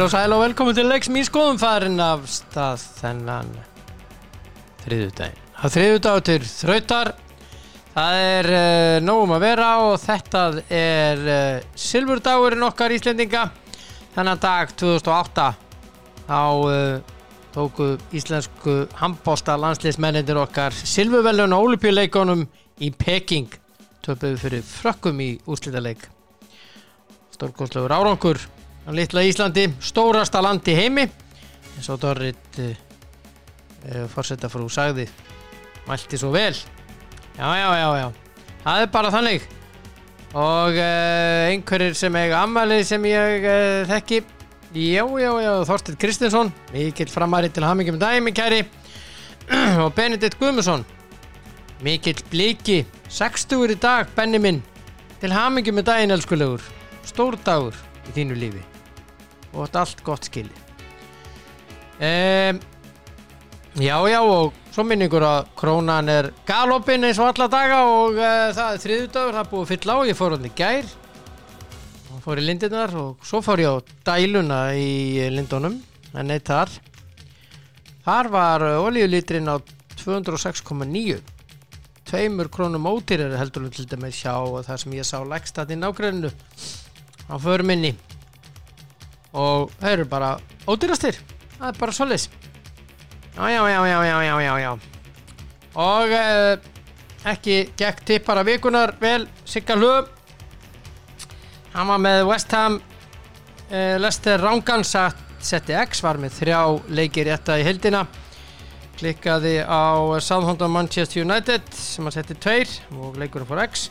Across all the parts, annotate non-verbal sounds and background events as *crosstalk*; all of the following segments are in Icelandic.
Heil og sæl og velkomin til leiks mín skoðum farin af stað þennan þriðudaginn. Það er þriðudag til þrautar. Það er uh, nógum að vera og þetta er uh, silfurdagurinn okkar Íslendinga. Þennan dag 2008 á uh, tóku íslensku handbólsta landsliðsmennindir okkar silfurveljun á olupjuleikonum í Peking. Töpuðu fyrir frökkum í úrslítaleik. Stórkostlegur árangur á litla Íslandi, stórasta landi heimi eins og Dorrit uh, uh, fórsetta frú sagði mælti svo vel. Já, já, já, já. Það er bara þannig. Og uh, einhverjir sem eiga ammælið sem ég uh, þekki. Já, já, já, Þorstin Kristinsson mikill framari til hamingjum dæmi kæri. *clears throat* Og Benedikt Guðmusson mikill bliki 60 í dag, Benni minn til hamingjum daginn, elskulegur. Stór dagur í þínu lífi og þetta allt gott skili um, já já og svo minningur að krónan er galopin eins og alla daga og uh, það er þriðudagur, það er búið fyll á. Ég fór hann í gær. Og fór í lindirnar og svo fór ég á dæluna í lindunum en neitt þar. Þar var olíulítrin á 206,9 tveimur krónum ótýrar heldur um til dæmis hjá það sem ég sá lægstætt í nágrunnu á förminni og þau eru bara ódýrastir. Það er bara solis já já já já já já og eh, ekki gekk tippara vikunar vel Sigga Hlum hann var með West Ham eh, Lester Rangans að seti X var með þrjá leikir rétta í heldina klikkaði á Southampton Manchester United sem að seti tveir og leikurinn fór X.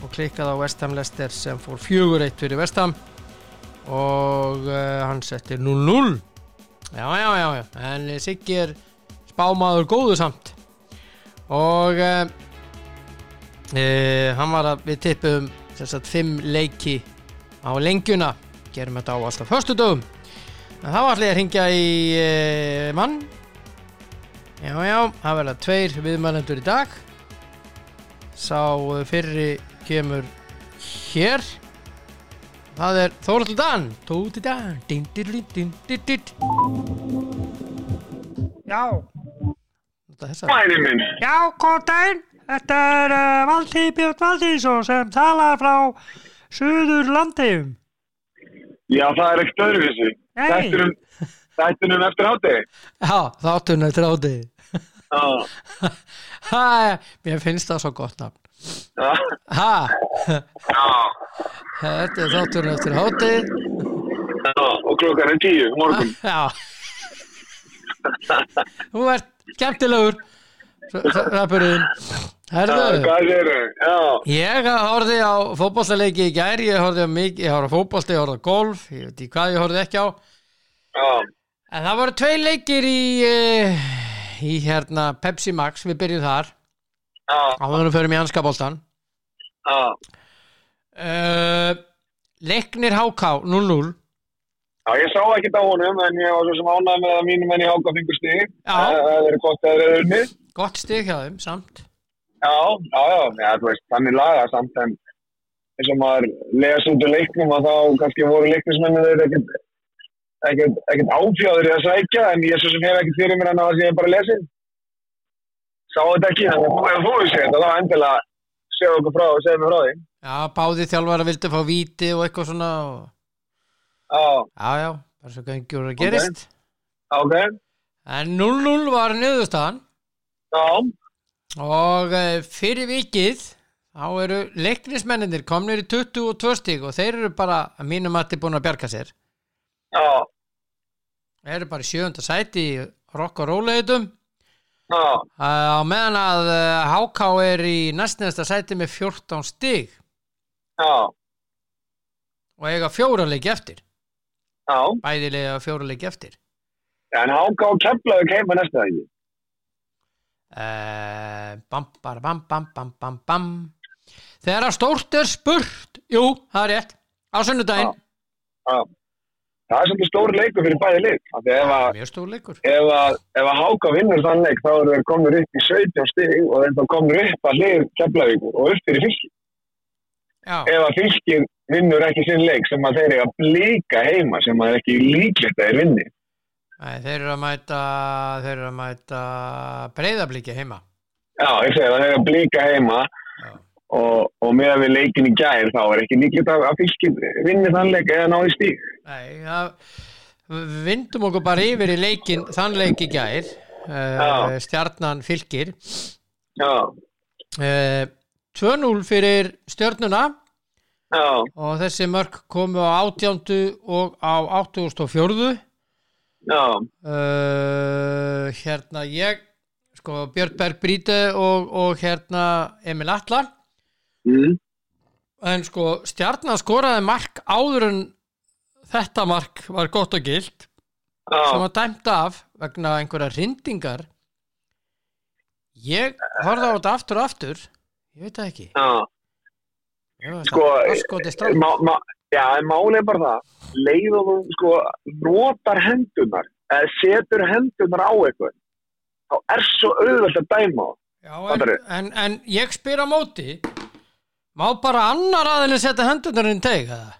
Og klikkaði á West Ham Lester sem fór fjögur eitt fyrir West Ham og uh, hann setti 0-0 já, já, já, já. En Siggi er spámaður góðu samt. Og uh, uh, hann var að við tippum sagt, fimm leiki á lengjuna. Gerum þetta á alltaf förstu dögum en þá ætla ég að ringja í mann. Já, já, það verða tveir viðmælendur í dag. Sá fyrri kemur hér það er Þóraldur Dan. Tóti Dan. Din, din, din, din, din. Já. Mæri minn. Já, góð daginn. Þetta er uh, Valdi Björn Valdísson sem talar frá Suður landegjum Já, það er ekkert öðruvísi. Þættinum, þættinum eftir hátegi Já, þáttunni tráði Já, *laughs* Ha, mér finnst það svo gott nafn Ha, já, þetta er þáttunni eftir hátti já Og klokkan er tíu, morgun. *laughs* Já. Þú ert skemmtilegur Rappurinn Herðu. Er Ég horfði á fótbollaleiki í gær Ég horfði á mikið, ég horfði á fótbolli, ég horfði á golf Ég veit ekki hvað ég horfði ekki á. Já, En það voru tvei leikir í uh, Í hérna Pepsi Max Við byrjum þar já, Áður við förum í anskaboltan já. Uh, Leiknir HK 0-0 Já, ég sá ekki á honum en ég var svo sem ánægð með að mínum enn í háka fingur stig. Já. Það er gott að það er unnið. Gott stig þeim, samt. Já, já, já, já, þú veist, þannig laga samt en eins og maður lesa út úr leiknum að þá kannski voru leiknismennir þeir ekkert ekkert, áfjáður í að sækja en ég svo sem hef ekkert fyrir mér en að það sé ég bara lesin sá þetta ekki, að þú séð þetta þá endilega segja okkur frá og segja mér frá því. Já, báði þjálfara vildi fá víti og eitthvað svona og... Já, Já, já, bara svo gengjur að gerist. Ok, En 0-0 var niðurstaðan. Já, og uh, fyrir vikið þá eru leiknismenninir komnir í 22 stík og þeir eru bara að mínum að þið búin að bjarga sér. Já, þeir eru bara í sjönda sæti í rock og róleitum á meðan að uh, HK er í næstnæsta sæti með 14 stík já, og eiga fjóra leiki eftir. Já. Bæðilega fjóra leiki eftir. En háka og kemlaðu keima næsta ekki uh, bam, bara, bam, bam, bam, bam, bam. Þegar að stórt er spurt jú, það er rétt. Á sunnudaginn. Já, það er svolítið stór leikur fyrir bæði leik ef að að, að Háka vinnur þann leik þá eru þeir komnir upp í 17 stig og þeir þá komnir upp að hlið Keflavíkur og upp fyrir fylki. Ef að fylkin vinnur ekki sinn leik sem að þeir eru að blika heima sem að er ekki líklegt að þeir vinni Nei, þeir eru að mæta þeir eru að mæta breyðablíki heima Já, ég segi það, þeir eru að blika heima. Og, og með að við leikin í gær þá er ekki líklegt að, fylgir vinni þann leik eða ná í stík Nei, það vindum okkur bara yfir í leikin þann leik í gær uh, Já. stjarnan fylgir Já, uh, 2-0 fyrir stjörnuna já, og þessi mörk komu á 18. og á 84. já, Uh, hérna ég sko Björn Berg Bríte og, og hérna Emil Atla mm, en sko stjarnan skoraði mark áður en þetta mark var gott og gilt sem já, var dæmt af vegna einhverja rindingar ég horfði á þetta aftur og aftur ég veit það ekki. Já. Sko, stráð má, má, já, en málið er bara það leið og þú sko notar hendunar eða setur hendunar á eitthvað þá er svo auðvelt að dæma Já, en, en, en ég spyr á móti má bara annar aðeins setja hendunarinn teg eða?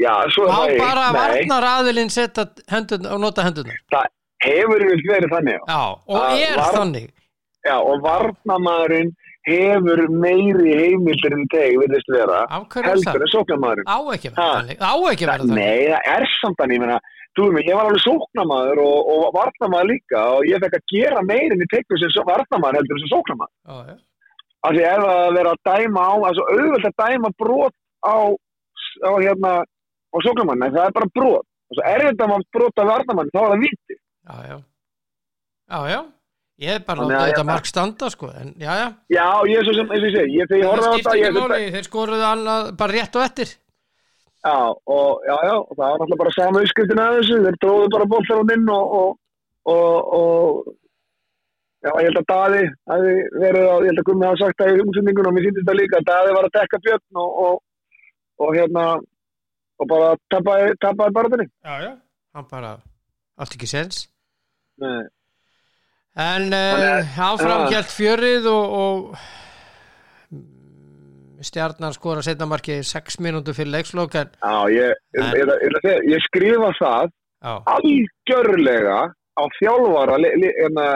já, svo er Má það bara nei, varnar aðilinn setja hendunar og nota hendunar það hefur við verið þannig já. Og Að er var- þannig já, og varnamæðurinn hefur meiri heimildir en teg vera Af hverju er heldur en sóknarmæðurinn Á ekki að vera Ha? þannig Á ekki að vera þannig Nei, það er samt þannig, ég meina, veist mig, ég var alveg sóknarmæður og, og varnamæður líka og ég fekk að gera meirin í teiknum sem varnamæður heldur sem sóknarmæður. Já, já. Af því ef að vera að dæma á, altså auðvöld að dæma brot á, á hérna, á sóknarmæðin, en það er bara brot. Og svo er þetta að brota varnamæðin, þá er það viti. Já, já. Já, já. Ég er bara Þannig látið að þetta mark standa, sko. En, já, já. Ég er svo sem, eins og ég segi, ég, þegar ég Það horfði á þetta, ég máli. Þeir skoruðu annað bara rétt og eftir. Já, og já, já, og það var náttúrulega bara sama uppskriftin að þessu, þeir dróðu bara bóllar inn og, og, og, og já, ég held að Daði hafi verið á, ég held að Gummi hafi sagt það í útsendingunum og mér sýndist það líka, að Daði var að dekka björn og, og, og hérna og bara tapaði, tapaði barðinni. Já, já. Hann bara, allt ekki sens. Nei, En Þannig uh, áfram já. hjælt fjörið og, og mm, stjarnar skora setna marki 6 mínútur fyrir leikslokk en já, ég, En- ég, ég, ég, skrifa það já, algjörlega á þjálfara li, hérna,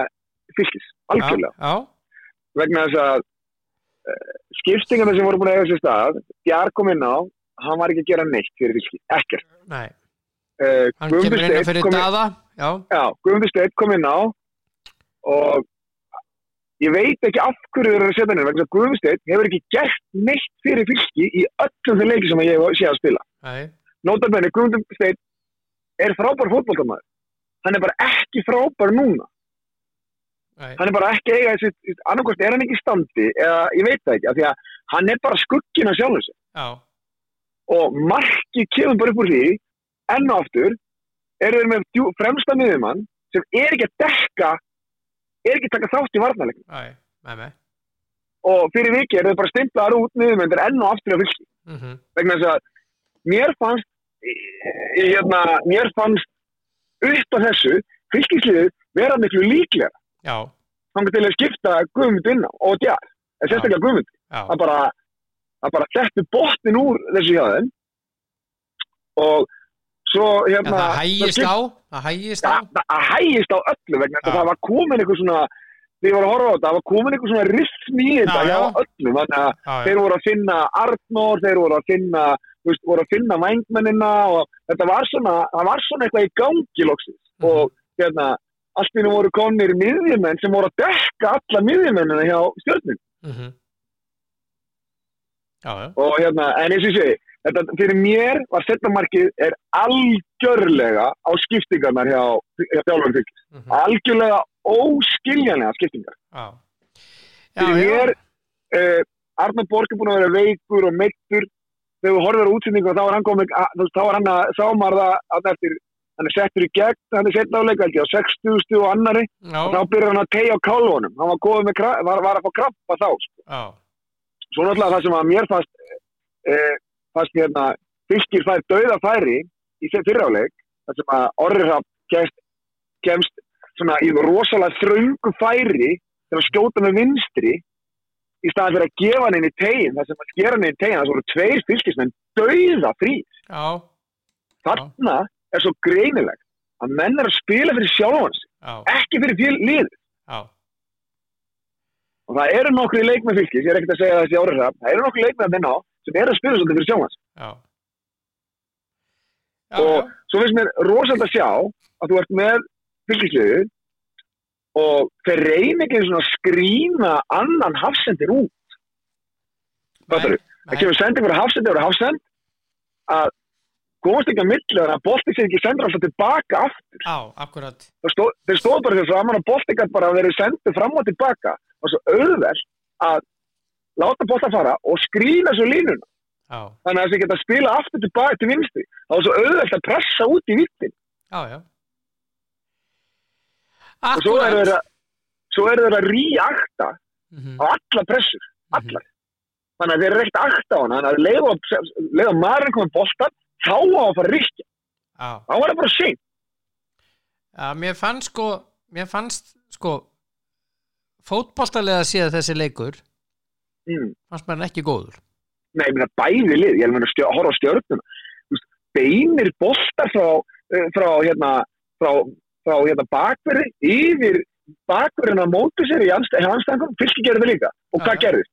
fylgis, algjörlega. já, já, vegna þess að uh, skiptingarna sem voru búin að eiga sér stað Bjar kom inn á, hann var ekki að gera neitt fyrir fylki, ekkert. Uh, hann kemur inn Steinn fyrir daða já, já, Guðmundur Steinn kom inn á og ég veit ekki af hverju þeir eru að setja hann inn vegna að Guðmundur Steinn hefur ekki gert neitt fyrir fylki í öllum þeir leiki sem ég sé að spila. Nei, notabene, Guðmundur Steinn er frábær fótballtamaður hann er bara ekki frábær núna hann er bara ekki eiga þessi, annarkost er hann ekki standi eða ég veit það ekki, af því að hann er bara skuggin að sjálfum sig já, og marki kemur bara upp úr því enn og aftur eru þeir með djú, fremsta miðjumann sem er ekki að dekka er ekki að taka þátt í nei og fyrir viki eru þeir bara stimplaðar út miðjumenn enn og aftur á fylki. Mm -hmm. vegna þess að mér fannst hérna, mér fannst upp af þessu fylkisliðu vera miklu líklega já, þannig til að skipta Guðmund inn á og djar, en sérstaklega Guðmund. Að bara bara settu botnin úr þessu hjá þeim. Og svo hérna það hægist á það hægist á. hægist á öllu vegna það var komin eitthvað svona því ég var að horfa á þetta, það var komin eitthvað svona rithm í þetta Já, hjá já. öllum. Þannig að þeir voru að finna Arnór, þeir voru að finna veist, voru að finna vængmennina og þetta var svona, það var svona eitthvað í gangi loksins. Mhm. og hérna allt innum voru konir miðjumenn sem voru að dekka alla miðjumennina hjá stjórnum mhm. já, já, og hérna, en eins og ég segi þetta fyrir mér var setnamarkið er algjörlega á skiptingarnar hjá, hjá þjálfur fylgis mhm, algjörlega óskiljanlega skiptingar. Já. Já, fyrir mér uh, Arnar Borg er búin að vera veikur og meittur þegar við horfum á útsendingu þá var hann komið, að- þá var hann að sámar það að eftir, hann er settur í gegn hann er setna á leikaldi á 60 og annari og þá byrjar hann að tegja á kálvunum hann var, var, var að fá krampa þá sko. já, svo náttúrulega það sem að mér fannst uh, fannst hérna fylgir fær dauða færi í þeim fyrráleik það sem að Orri Rapp kemst, kemst svona í rosalega þröngu færi til að skjóta með vinstri í staðan fyrir að gefa hann inn í tegin það sem að gera hann inn í tegin það voru tveir fylgismenn dauða frí já, þarna er svo greinilegt að menn er að spila fyrir sjálfans já, ekki fyrir fél lið og það eru nokkri leikmenn fylgis, ég er ekkert að segja þessi árið það eru nokkri leikmenn að minna á sem eru að spila svolítið fyrir sjálfans já. Já, og já, svo finnst mér rosalega að sjá að þú ert með fylgisliðu og þeir reyna ekki svona að skrýna annan hafsendir út. Það kemur sending fyrir hafsendir og hafsend að komast ekki að að bolti sér ekki sendur alltaf tilbaka aftur. Já, akkurat. Það stó, þeir stóð bara fyrir framann og bolti gætt bara að vera sendur fram og tilbaka. Og svo auðvelt að láta bolta fara og skrýna svo línuna. Já, þannig að þessi geta að spila aftur tilbaka til vinstri. Þá er svo auðvelt að pressa út í vittin já, já. Og svo eru þeir akkurat. að þeir að ríakta Mhm, á alla pressur, allar. Þannig að þeir að akta á hana þannig að leiða, leiða komið boltan þá á að fara að ríkja, þá var það bara já, mér fannst sko mér fannst sko fótboltalega séð þessi leikur mm. fannst hann ekki góður. Nei, ég meina bæði lið, ég að meina stjó, horfa á veist, beinir boltar frá, eh, frá hérna frá, frá hérna bakverði yfir bakverðin að móti sér í anstæðingum, fylki gerði það líka. Og hvað gerði?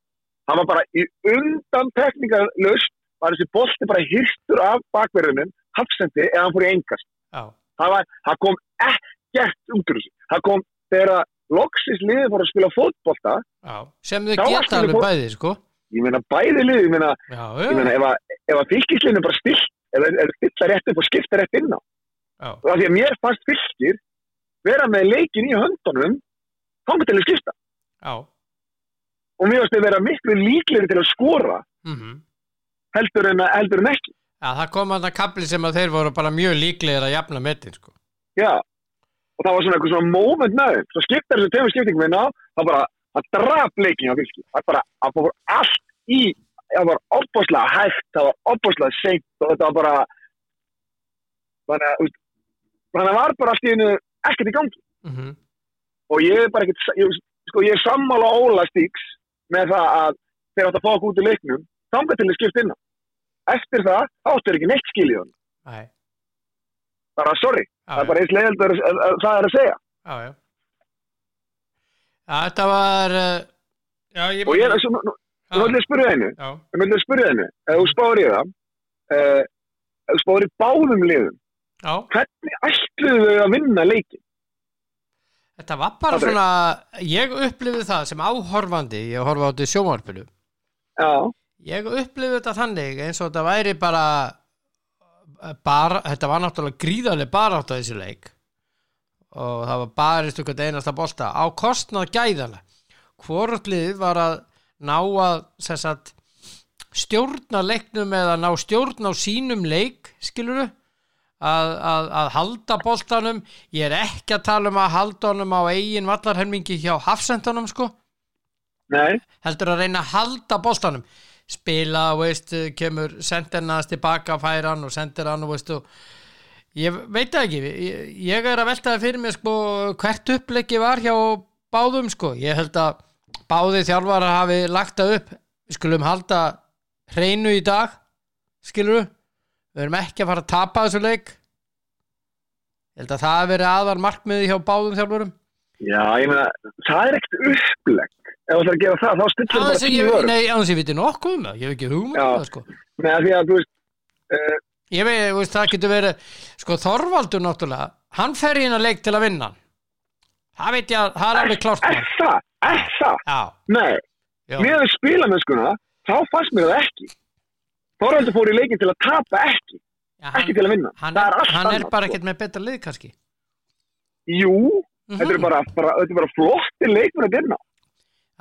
Hann var bara í undan tekníkalust var þessi bolti bara hyrstur af bakverðinum hafsendi eða hann fór í engast já, það, var, það kom ekkert út úr þessu. Það kom þegar að loksis liðið fór að spila fótbolta já. Sem þau Þá geta alveg fót- bæði sko. Ég meina bæði liðið, ég meina já, ég meina, ef að, að fylgislinu bara stilt eða er stilla rétt upp og skipta rétt inn á. Já, og af því að mér fannst fylgir vera með leikin í höndunum þannig til að skipta. Og mér fannst þið vera miklu líklegri til að skora mhm heldur en, heldur en ekki. Já, það kom að það kapli sem að þeir voru bara mjög líklegir að jafna metin, sko. já. og það var svona eitthvað svona moment þeim. Svo skipta þessu tegum skiptingum inn á það bara, það draf leikin á fylgir það bara, það fór allt í það var opbáslega hægt, það var opbáslega seint og þetta var bara þannig að þannig að það var bara allt í einu ekkert í gangi. Mm og ég er bara ekkert ég, sko, ég er sammála Óla Stíks með það að þeir átt að fá okkur út í leiknum þið skipt inn á. Eftir það áttur ekki neitt skil í hann Nei, bara sorry, já, það er bara að, að, það er að segja. Já, já. Já, þetta var, uh, já, ég... og ég að spyrja hennu já, ég að spyrja hennu, ef þú spáir í það uh, ef þú spáir í báðum liðum hvernig ætluðu þau að vinna leikin þetta var bara Andri. svona, ég upplifði það sem áhorfandi, ég horfa á þetta í sjómarpilu, já, ég upplifði þetta þannig eins og þetta væri bara, bara þetta var náttúrulega gríðarlega barátt á þessu leik. Og það var barist ykkur einasta bolta á kostnað gæðana hvort lið var að ná að sagt, stjórna leiknum eða ná stjórn á sínum leik skiluru að, að, að halda boltanum. Ég er ekki að tala um að halda honum á eigin vallarhelmingi hjá hafsendunum sko. Nei. Heldur að reyna að halda boltanum spila, veist, kemur sendirnaðast tilbaka færan og sendir hann og veist og ég veit það ekki. Ég, ég er að velta það fyrir mér sko hvert uppleggi var hjá báðum sko, ég held að báði þjálfara hafi lagt það upp. Við skulum halda hreinu í dag skilur við erum ekki að fara að tapa þessu leik. Ég held að það hafi verið aðal markmiði hjá báðum þjálfurum. Já, ég meina, það er ekkert upplegg ef þú ætlar að gera það, þá stillir þú bara tíu vörð nei, aðeins ég viti nokkuð um það. Ég hef ekki hugmynd Já. um það sko. Með að því að, þú veist uh, Ég veit, þú veist, það getur verið sko Þorvaldur náttúrulega hann fer í hennar leik til að vinna það veit ég að, það er alveg klárt er það, er það? Já, nei, já, með að spila mennskuna þá fannst mér það ekki. Þorvaldur fór í leikin til að tapa ekki. Já ekki hann, til að vinna. hann, það er, hann er bara sko. ekkert með betra lið kannski. Jú, mm þetta er bara, bara, bara flottir leikmenn að vinna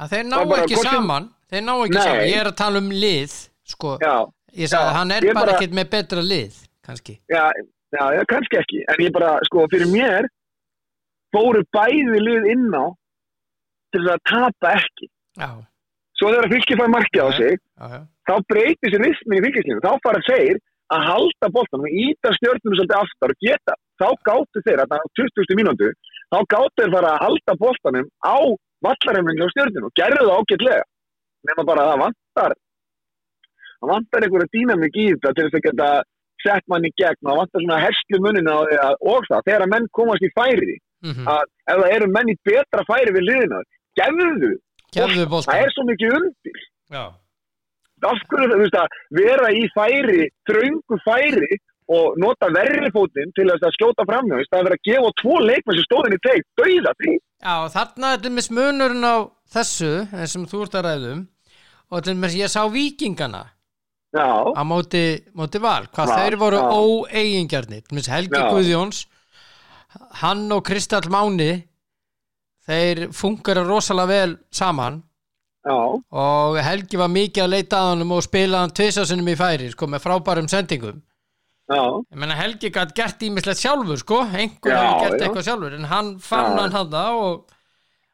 að þeir ná það er bara ekki hvort sem- saman. Þeir ná ekki Nei. saman, ég er að tala um lið sko, já, ég sagði að hann er bara bara- ekkert með betra lið kannski, já, já, kannski ekki. En ég bara, sko, fyrir mér fóru bæði lið inn á til að tapa ekki. Já, svo þegar fylgir fær markið á sig þá breytir sér rismin í fylgislinu þá fara þeir að halda boltanum og íta stjórnum svolítið aftar og geta þá gáttu þeir að á 20. mínútu þá gáttu þeir fara að halda boltanum á vallarhefning á stjórnum og gerðu það ágætlega. Nema bara að það vantar það vantar einhverja dýnamík í þetta til þess að geta sett mann í gegn. Og það vantar svona herslu munina og, það, þegar að menn komast í færi mm að ef það eru menn í betra færi við liðina, gefðu Gefðu það er svo mikið undir. Af hverju þú veist að vera í færi þröngu færi og nota verri fótinn til að skjóta framhjá það er verið að gefa tvo leikmenn sem stóðin í teik dauða því. Já þarna er með smunurinn á þessu eins sem þú ert að ræðum og til með ég sá vikingana já, á móti, móti val hvað þeir voru óeigingjarnir til með Helgi Já. Guðjóns hann og Kristall Máni þeir funkar rosalega vel saman. Já, og Helgi var mikið að leita að honum og spila hann tvisasinnum í færi sko með frábærum sendingum ég menna Helgi gætt gert ímislegt sjálfur sko, einhver Já, hefur gert já. eitthvað sjálfur en hann fann Já. hann hann og,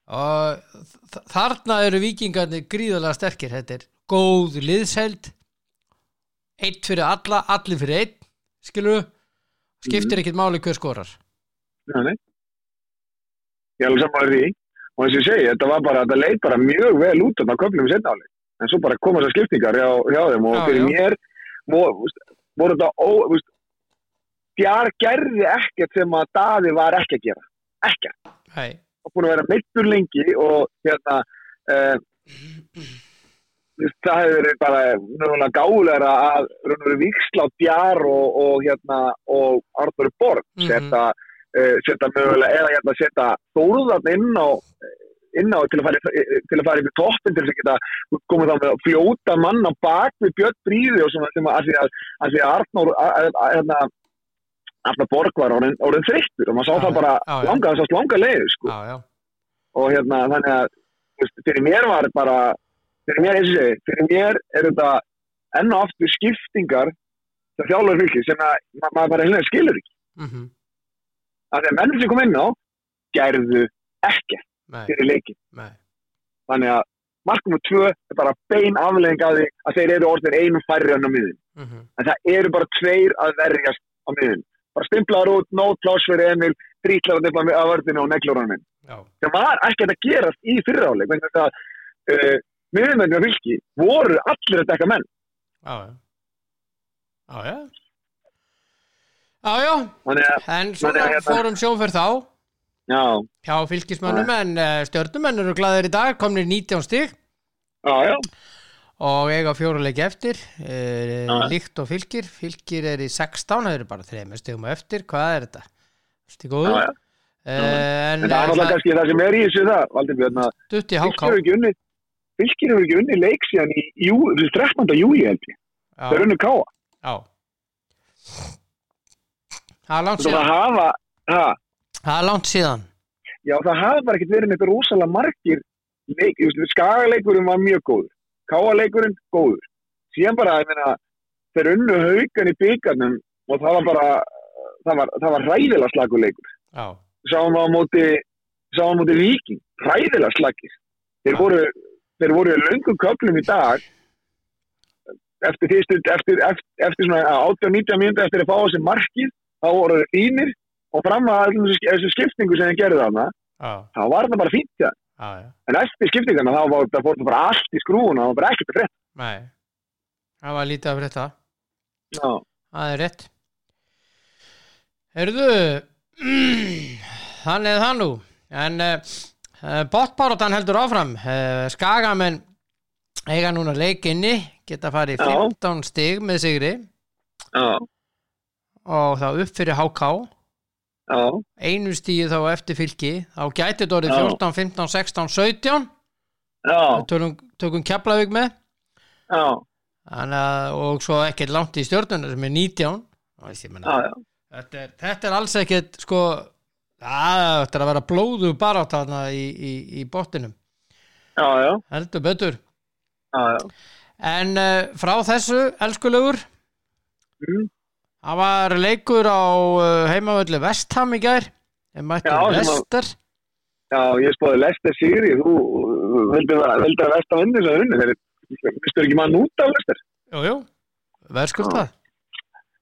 og þ- þarna eru vikingarnir gríðarlega sterkir. Þetta er góð liðsheld. Eitt fyrir alla, allir fyrir einn skilur skiptir ekkert máli hver skorar. Já, nei. Ég er alveg saman því. Og eins og ég segi, þetta var bara, þetta leit bara mjög vel út á köflum í setnáli en svo bara koma þessar skiptingar hjá, hjá þeim og Já, fyrir mér veist, voru þetta ó, veist, Bjar gerði ekkert sem að Daði var ekki að gera ekkert Hei. og búin að vera meittur lengi og hérna uh, það hefur bara náttúrulega gáðulega að raunveru viksla á Djar og, og hérna og Artur Borg Mhm. setja, uh, setja mögulega eða hérna setja Þóruðarn inn á inn á til að fara, í- til að fara yfir toppin til þess að geta komið þá með að fljóta mann á bak við Björn Bríði og svona sem að, að, því að, að að Arnór að, að, að, hérna, Arnar Borg var orðin, þreyttur og maður sá það bara langa þessast langa leið sko. Og hérna þannig að fyrir mér var bara fyrir mér segi, fyrir mér er þetta enn og aftur skiptingar sem þjálfur fylgir sem að ma maður bara hérna skilur ekki. Mm að því að menn sem kom inn á gerðu nei, fyrir leikin nei. Þannig að markum og tvö er bara bein aflegging að því að þeir eru orðin einum færri enn á miðin mm en það eru bara tveir að verjast á miðin bara stimplaður út, nót pláss fyrir Emil þrítlar að vörðinu og neglur minn. Já, það var ekkert að gerast í fyriráleik þess að uh, miðurmennir á fylki voru allir að dekka menn. Já, þannig að, en svona hérna- fórum sjónferð þá já, hjá fylgismönnum en uh, stjörnumenn eru glæðir í dag, komnir 19 stig. Já, já. Og eiga fjóruleiki eftir uh, Já. líkt og fylgir. Fylgir er í 16, það eru bara þreymur stigum á eftir, hvað er þetta? Þetta er já, já. en en það er náttúrulega kannski það sem er í þessu það Valdur Björn að í fylkir háká hefur ekki unni leik síðan í jú, 13. júli held ég. Þeir já, unni káa já. Það er langt það síðan. hafa ha, það er langt síðan. Já það hafa bara ekkert verið neitt rosalega margir leik, skagaleikurum var mjög góður. Káaleikurinn góður. Síðan bara, meina þeir unnu haugan í byggarnum og það var bara það var, það var ræðilega slaguleikur já, sáum á móti sáum á móti viking, ræðilega slagir þeir voru þeir voru löngum köflum í dag. Eftir fyrstu eftir, eftir, eftir svona 18-19 mínúti eftir að fá þessi markið þá voru þeir fínir og fram að þessu skiptingu sem þeir gerðu þarna já, þá var það bara fínt ja. já, já en eftir skiptingarna þá það fór það bara allt í skrúuna það var bara ekkert að frétta nei, það var lítið af þetta Já. það er rétt Herðu þannig *clears throat* það nú en uh, botbaróttan heldur áfram uh, skagamenn eiga núna leik inni geta farið í Já. 15 stig með sigri Já. og þá upp fyrir HK Já. Einu stíði þá eftir fylki þá gæti þetta orðið Já. 14, 15, 16, 17 Já. tökum, tökum Keflavík með að, og svo ekkert langt í stjórnuna sem er 19 og ég meina, Já. Já. þetta, er, þetta er alls ekkert sko að, þetta er að vera blóðu bara á þarna í, í, í. Já. heldur betur. Já. en uh, frá þessu elskulegur Mm. Það var leikur á uh, heimavöldu Vestham í gær þeim mættu Já, sem að- Vestar Já, ég spóði Lester Sigri, þú vildi að Vesta vinni þess að unni, þeir mistur ekki mann út af Lester. jú, jú, verðskuldað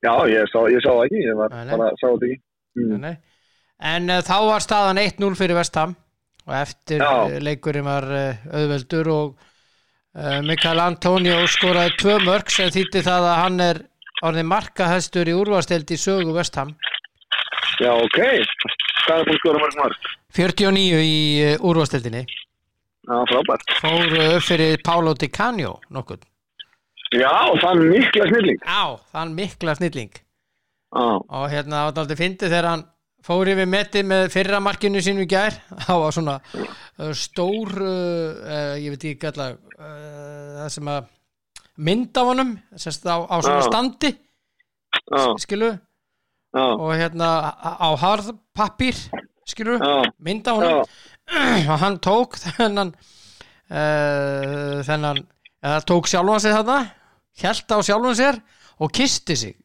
Já, ég sá, ég sá ekki, ég var Nei, nei. bara sá það ekki. Mm. nei. en uh, þá var staðan 1-0 fyrir Vestham og eftir Já. leikurinn var uh, auðveldur og uh, Mikael Antonio skoraði tvö mörg sem þýtti það að hann er orðin markahæstur í úrvasteld í sögu Vestham Já, ok. Hvað er búin að skora mörg mörg? 49 í uh, úrvasteldinni Já, frábært. fór upp fyrir Paulo Di Canio nokkuð Já, er mikla snilling. á, þann mikla snilling Já, og hérna aldrei fyndið þegar hann fór yfir metið með fyrra markinu sínu í gær *laughs* það var svona uh, stór uh, ég veit ekki gætla uh, það sem að mynd af honum sérst, á, á svona standi skilu og hérna á- harðpappír skilu mynd af honum. Og hann tók þennan uh, þennan eða tók sjálfan sig þarna held á sjálfan sér og kisti sig. *laughs*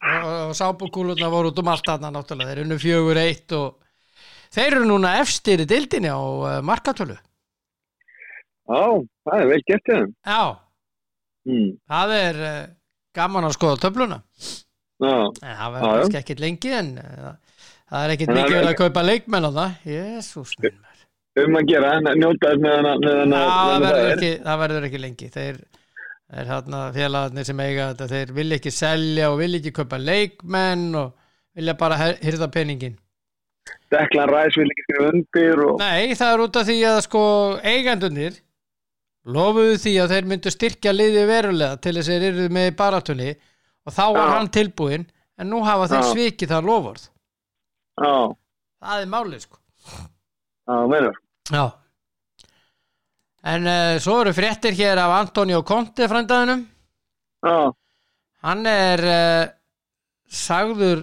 Og, og sábúkúlurna voru út um allt þarna náttúrulega. Þeir eru unnu fjögur eitt og þeir eru núna efstir í dildinni á uh, markatölu já, það er vel gett þeim. já, Mm, það er uh, gaman að skoða töfluna. Já, en það verður kannski ekkit lengi en uh, það er ekkit það mikið er- verið að kaupa leikmenn á það. Jésús minn. Um að gera, en njóta þess með hana, Já, það verður það er. ekki, það lengi. Þeir er hérna félagarnir sem eiga þetta þeir vilja ekki selja og vilja ekki kaupa leikmenn og vilja bara hirða peningin Deklan Ræs vil ekki skrifa undir og... Nei, það er út af því að sko eigandunir lofuðu því að þeir myndu styrkja liði verulega til þess að þeir eru með í baratunni og þá var hann tilbúinn en nú hafa þeir svikið það lofurð Já, það er málið sko. Já, meinar. Já. En uh, svo eru fréttir hér af Antonio Conte frændaðinum. Já, Hann er uh, sagður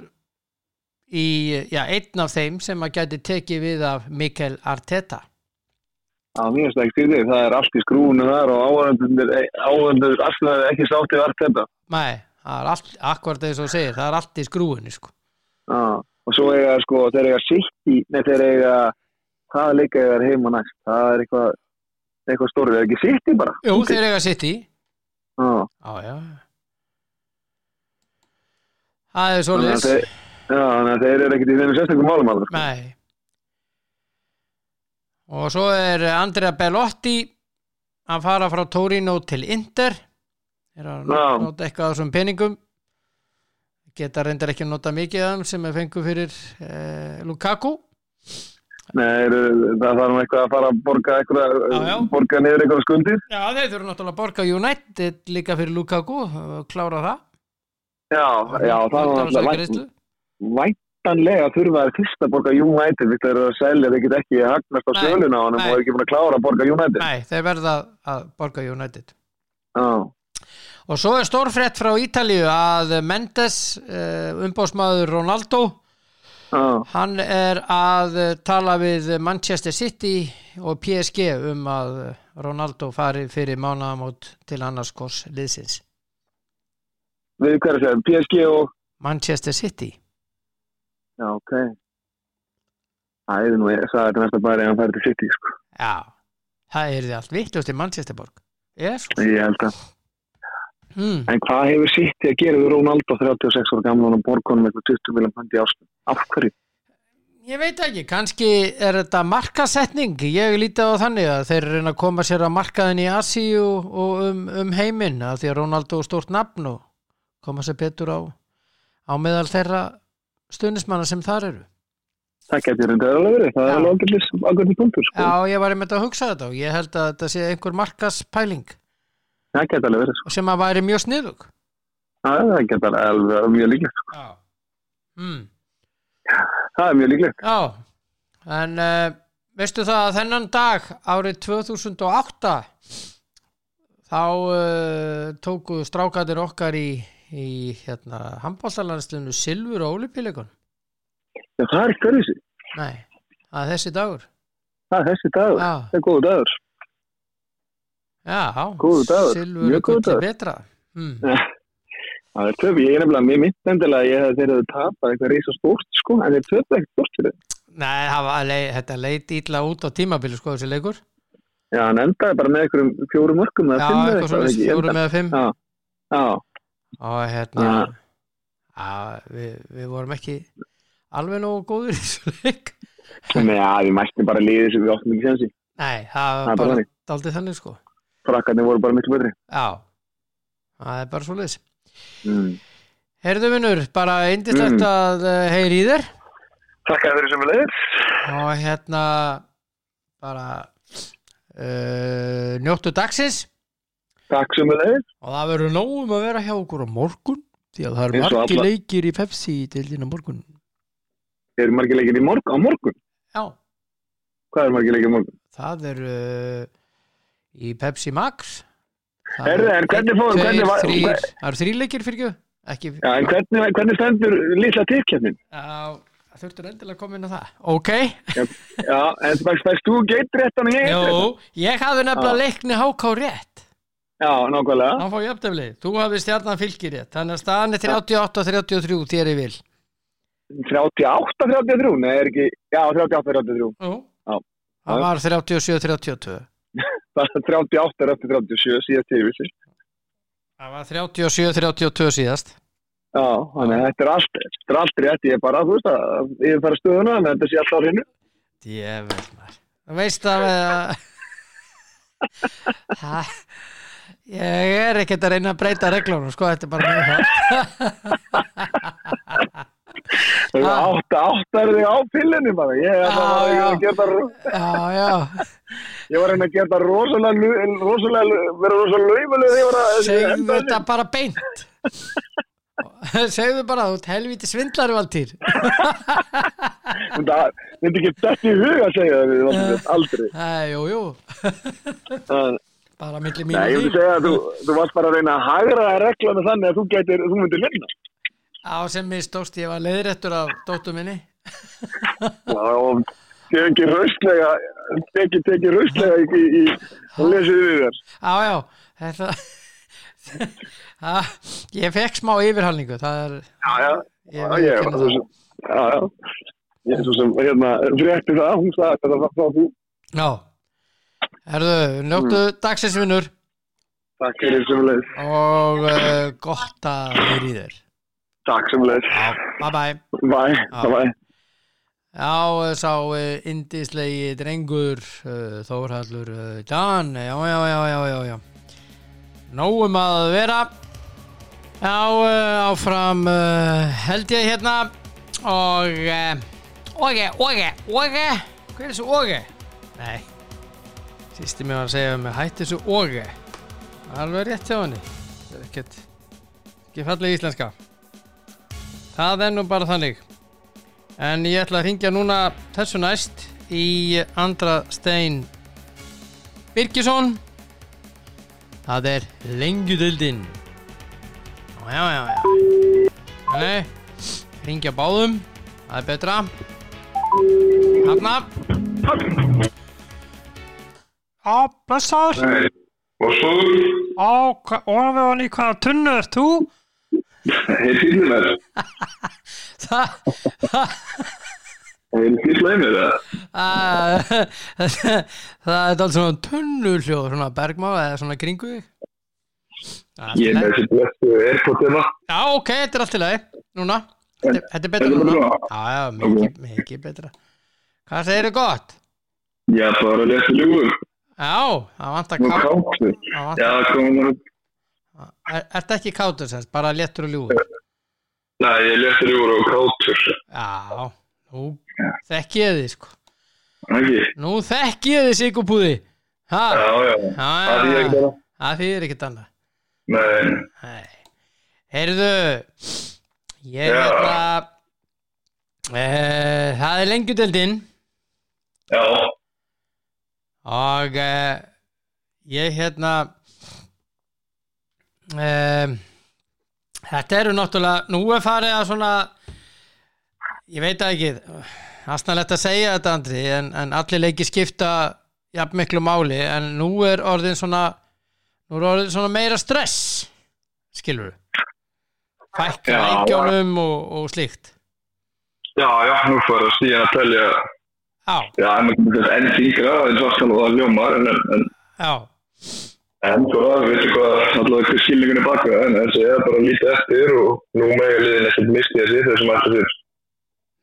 í, já, einn af þeim sem að gæti tekið við af Mikel Arteta. Já, mér finnst það ekki fyrir það er allt í skrúinu þar og áhörðundur, áhörðundur, alltaf ekki sáttið vart þetta. Nei, það er allt, akkurat eins og segir, það er allt í skrúinu, sko. Já, og svo eiga, sko, þeir eiga sitt í, nei, þeir eiga, hvaða leika eiga þeir heima næst? Það er eitthvað, eitthvað stórið, er ekki sitt í bara? Jú, Ok. þeir eiga sitt í. Já, Já, já. Það er þeir, já, þannig að þeir eru ekkert í þeim sérstökum málum alveg. Nei. Og svo er Andrea Bellotti að fara frá Torino til Inter. Er að Já. nota eitthvað af þessum peningum. Geta reyndar ekki að nota mikið af þeim sem er fengu fyrir eh, Lukaku. Nei, það þarf eitthvað að fara að borga eitthvað, Já, já. borga niður eitthvað skuldir. Já, þeir þurfa náttúrulega að borga United líka fyrir Lukaku og klára það. Já, já, það er náttúrulega greiðslu. Væntanlega þurfa að fyrst að borga United við þeir eru að selja, þeir get ekki hagnast á Nei, söluna á hann og nei. er ekki búin að klára að borga United. Nei, þeir verða að borga United. Já, Og svo er stórfrétt frá Ítalíu að Mendes, uh, umbóðsmaður Ronaldo, já, hann er að eh, tala við Manchester City og PSG um að eh, Ronaldo fari fyrir mánaðamót til annars kors liðsins. við hvað er að segja, PSG og, Manchester City. Já, ok. Það er nú, það er næsta bara ef hann færi til City, sko. Já, það er því allt vittlust í Manchesterborg. Yes. Ég held að. Mm. En hvað hefur City að gera við Ronaldo 36 ára gamla og borgunum eitthvað 20 miljón pandi ástum? Af hverju? Ég veit ekki, kannski er þetta markasetning, ég lítið á þannig að þeir reyna að koma sér að markaðin í Asíu og um, um heiminn að því að Ronaldo er stórt nafn og koma sér betur á, á meðal þeirra stuðnismanna sem þar eru. Það getur reynda alveg verið, það Já. er alveg ágætlis punktur, sko. Já, ég var einmitt að hugsa þetta og ég held að þetta sé einhver markaspæling Það getur alveg verið, sko. sem að væri mjög sniðug. Það getur alveg mjög líklegt, sko. Mm. Það er mjög líklegt. Já, en uh, veistu það að þennan dag árið 2008 þá uh, tóku strákatir okkar í, í hérna, handbóltalandsliðinu Silfur og Ólipíleikon. Já, það er ekki öðruvísi. Nei, það er þessi dagur. Það er þessi dagur. Já, Það er góðu dagur. já, Góður dagur, Silfur mjög er góður gulli dagur. betra. Mm. *laughs* Það er töf, ég er nefnilega, mér myndi endilega að ég hef þeir hefðu tapað eitthvað reysa stórt, sko, en þeir töfðu ekkert stórt fyrir þeim. Nei, það var, lei, þetta leit ítla út á tímabili sko þessi leikur. Já, hann endaði bara með einhverjum fjórum mörgum eða Já, fimm eða eitthvað svona ekki, fjórum endaði. eða fimm. Já, já, og hérna Já. já, við, við vorum ekki alveg nógu góður í þessu leik já, við mættum bara liðið sem við áttum ekki sensi. Nei, það var bara daldið þannig sko Frakkarnir voru bara miklu betri. Já, það er bara svo liðs Mm. Herðu vinnur, bara indislegt Mm. að uh, heyri í þér Takk að þeirri sem við leiðir. og hérna bara uh, njóttu dagsins Takk sem við leiðir. og það verður nógum að vera hjá okkur á morgun því að það eru margir alla- leikir í Pepsi til á morgun Eru margir leikir í morgun? Á morgun? Já, Hvað er margir leikir í morgun? það er uh, í Pepsi Max Það eru eru þrý leikir fyrir ekki Já, en hvernig, hvernig stendur litla tippkjarnin? Já, það þurftur endilega að koma inn á það Ok, Já, en fæst þú geitréttan og ég jú, geitréttan? ég hafði nefnilega leikni háká rétt Já, nákvæmlega. Hann fá jöfnefli, þú hafði stjarnan fylgir rétt Þannig að staðan er 38-33 þér í vil 38, 33? Nei, er ekki, já, 38, 33. Jú, Já. það var 37-32 Það er 38 er eftir 37, síðast ég vissi. Það var 37-32 síðast Já, þannig að þetta er allt, þetta er allt rétt, ég er bara, þú veist að, ég er fara stöðuna, en þetta sé alltaf á hreinu. Djöfell maður Þú veist að uh, Ég er ekkert að reyna að breyta reglunum sko, þetta er bara mjög *laughs* Ah. átta, átta er þig á pillinu bara, ég er að gera það, Já, já, *laughs* ég var að reyna að gera það rosalega, vera rosalega að, segðu þetta bara beint. *laughs* Segðu bara, þú helviti svindlari valtýr. Það myndi ekki þetta í huga að segja það aldrei. Æ, jú, jú, Það- bara milli mín Nei, ég vil segja að þú, þú varst bara að reyna að hagra reglana þannig að þú getur, þú myndir vinna. Á sem mér stókst ég var leiðrættur af dóttu minni Já, og tekið raustlega, tekið, tekið raustlega í, í, í að lesið við þér. Já, já, þetta það, Ég fekk smá yfirhalningu það er, Já, já, ég ég ekki var sem, já, já, ég er svo sem, hérna, frétti það, hún sagði þetta var frá þú. Já, herðu, njóttu Mm. dagsins vinnur Takk fyrir sem leið, og uh, gott að heyri í þér. Takk sem leið, Já, bye bye bæ, Já. bæ. Já, eh, sá uh, indislegi drengur uh, Þórhallur Dan já, já, já, já, já, já. Nóum að vera. Já, áfram held ég hérna. Og Óge, óge, óge Hver er þessu óge? Nei Sýsti mér var að segja með hætti þessu óge Alveg rétt hjá henni. Það er ekkert ekki falleg íslenska. Það er nú bara þannig. En ég ætla að ringja núna þessu næst í Andra Stein Birgisson. Það er lengjudöldin. Já, já, já Nei, ringja báðum. Það er betra. Hanna Já, blessaður. Nei, og svo Á, og hann í hvaða tunnu er þú? er fílum *laughs* mér *laughs* Það er fílum í mér það Það það er alls svona tunnuljóð svona bergmá eða svona Það er í ég er með þessi blessu airpodina Já, ok, þetta er allt í lagi. Núna, þetta, er betra er núna? Já, já, mikið, mikið betra. Hvað segirðu gott? já, bara lesa ljúfum Já, það vantar og kátt kátu það já, komum Er Ertu ekki kátur sérst, bara léttur og ljúfur? Nei, ég lesa ljúfur og kátur. Já, nú þekki ég þið sko. Ekki, Nú þekki ég þið sigupúði já, já. Það er ég já bara Það þýðir ekkert annað. Nei, Nei. Heyrðu ég Já. hérna e, það er lengjudeldin já, og e, ég hérna e, þetta eru náttúrulega nú er farið að svona ég veit ekki aðstæðanlegt að segja þetta Andri en, en allir leiki skipta jafn miklu máli en nú er orðin svona nú er orðin svona meira stress skilur fækka leikjónum og, og slíkt. Já, já, nú fara stíðan að telja já, enn þingra eins og alltaf það ljómar en, en, en svo við veitum hvað alltaf hvað skilningunni baka en þessi er bara lítið eftir og nú mega liðin ekkert misti þessi þessum alltaf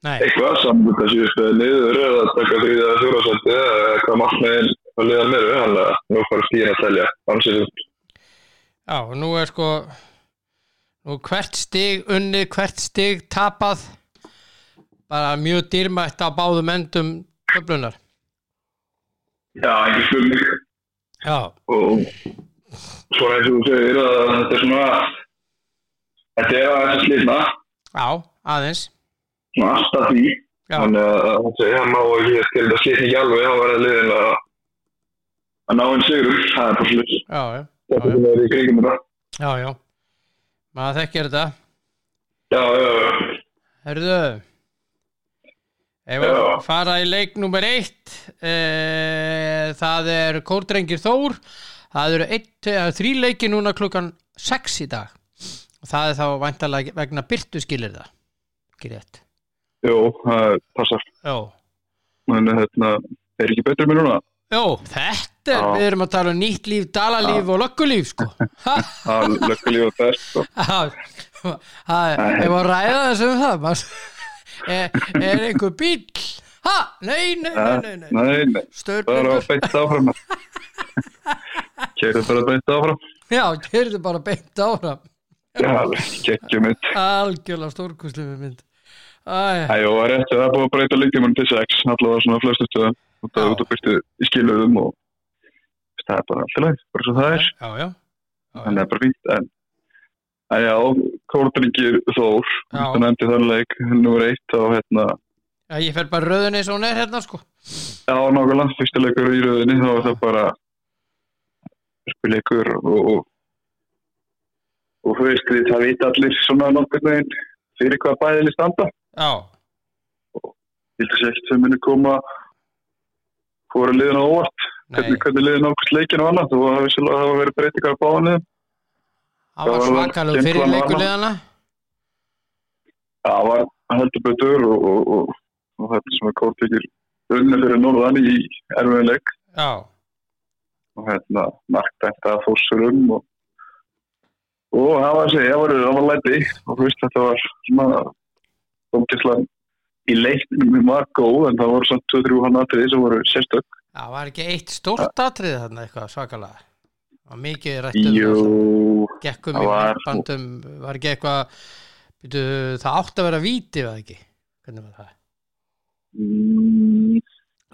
nei. Eitthvað saman þessi spöðu niður eða taka þrýða eða fjórasætti eða hvað markmiðin að liða mér þannig að nú fara stíðin að telja ansið út Já, nú er sko nú hvert stig unnið, hvert stig tapað. Bara mjög dýrmætt á báðum endum töflunar Já, ekki spurning. Já, og svona eins og þú segir að þetta er svona þetta er aðeins að slitna. Já, aðeins. Svona alltaf því. Þannig að það má ekki þetta slitna ekki alveg þá verður liðin að að ná einn sigur það er bara slutt þetta er í kringum þetta. Já, já. Maður þekkir þetta. Já, já, já, Herðu Ef við fara í leik nummer eitt e, það er Kórdrengir Þór. Það eru eitt, þrý leiki núna klukkan 6 í dag. Og það er þá væntalega vegna byrtu skilir það? Ekki rétt? Jú, það passar. En þetta er ekki betur mér núna? Jó, þetta er, við erum að tala um nýtt líf, dalalíf og löggulíf sko. *laughs* Það er lögkulíf og best sko. *laughs* ha, ha, Ef að ræða þessu um það er, er einhver bíl Ha, nei, nei, nei, nei, nei. nei, nei, bara beint áfram. Keirir bara beint áfram. Já, kyrðu bara beint áfram. Já, geggjum mitt. Algjörlega stórkustlegu mynd. Æjó, það er rétt, það er búið að breyta leikjumann til 6, allavega svona flestu stöðum. Og það er út að byrstu í skiluðum og það er bara alltaf leið, bara svo það er. Já, já, já, þannig að það er bara fínt, en en já, Kórdringir Þór það nefndi þann leik, nummer eitt og hérna, já, ég fer bara og hún er hérna sko. Já, nákvæmlega fyrsta leikur í rauðinni, þá er það bara spileikur og og, og þú veist, það vita allir svona nokkur neginn fyrir hvað bæðili standa. Já, vildi sér ekkert sem muni koma hvora liðin á óvart hvernig, hvernig liðin ákvæmst leikinu og annað og það hafa verið breytingar á báðanum það var svakalug fyrir leikulegana það var heldur betur og, og, og, og þetta sem er kórtekir unni fyrir norðan í erfiðin leik. Já, og hérna margt eftir að fórsurum og og það var að segja, það var, læti. Og þú veist þetta var svona domkesslan í leiknum var góð en það voru svona 2-3 hann atriði sem voru sérstök. Það var ekki eitt stórt atrið þarna eitthvað svakalega Það var mikið rætt um Jú, það Gekkum í það bandum Var ekki eitthvað Það átti að vera víti var það ekki? Hvernig var það? mm,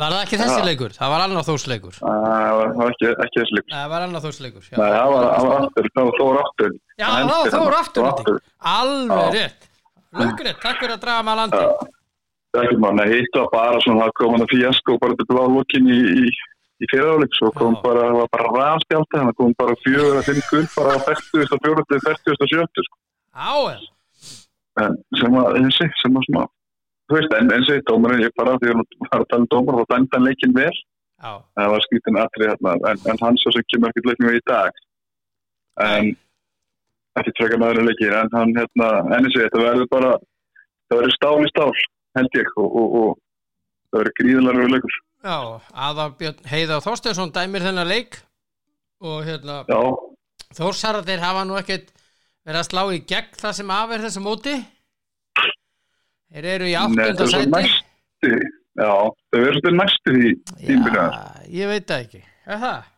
Var það ekki þessi leikur? Það var annar þósleikur það var, það ekki, ekki þessi leikur. Það var annar þósleikur það var, það aftur, það var aftur. Já, það var aftur. Alveg rétt. Löggrétt, takk fyrir að draga maður landi. Það er ekki mann, hitt var bara svona, það kom hann að fíasko bara til blá lokin í, í, fyriráleik, svo kom Já. bara, það var bara ræðspjaldi, þannig kom bara fjögur að fimm gull, bara að 40. og 40. 40. og 70. Sko. Á, en sem að, þessi, sem að svona, þú veist, en og eitt dómarinn, ég bara, því að það var að tala um dómar, þá dæmdi hann leikin vel, Já, það var skrítin atrið hérna, en, en hann svo sem kemur ekkert leiknum í dag. En, ekki treka með aðra leikir, en hann, hérna, en og eitt, það verður bara, það verður stál í stál, held ég, og, og, og það verður gríðanlega leikur. Já Aðarbjörn Heiðar Þorsteinsson dæmir þennan leik og hérna Já, Þórsararnir hafa nú ekkert verið að slá í gegn það sem af er þessu móti. Þeir eru í áttunda það næstu, já, þau verður næstu því tímbili. Já, ég veit það ekki. Er það?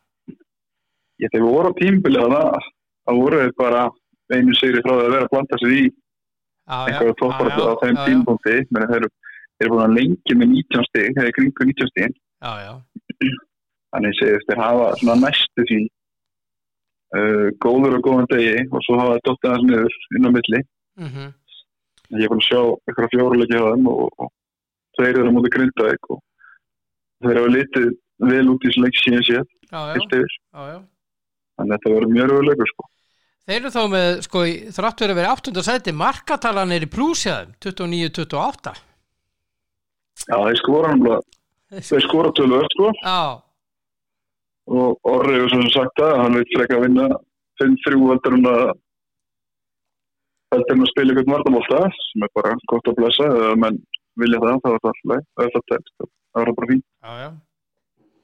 Ég þegar voru á tímbili þannig að voru bara einu sigri frá því að vera að blanda sér í einhverju topparöldu á þeim tímbúndi, menn þeir eru eru búin að lengi með 19 stig, þeir eru kringu 19 stig, já, já, þannig segist þeir hafa næstu því uh, góður og góðan degi og svo hafa þeir dottið hans niður inn á milli. mhm, Ég er búin að sjá eitthvað fjóruleiki á þeim og, og þeir eru á móti grindaðik og þeir hafa litið vel út í leik síðan já Þannig að þetta verður mjög röðuleikur sko. Þeir eru þá með, sko, í- þrátt verið að vera áttunda sæti markatalan er í plúsjaðum 29-28 Já, þeir skora náttúrulega, þeir skora tölvöld sko. Já, og Orri hefur svona sagt það, hann veit freka að vinna 5-3 heldur en að heldur en að spila ykkur vartamólta sem er bara gott að blessa. Menn vilja það, það alltaf leið, það er það það er bara fínt. Já, já,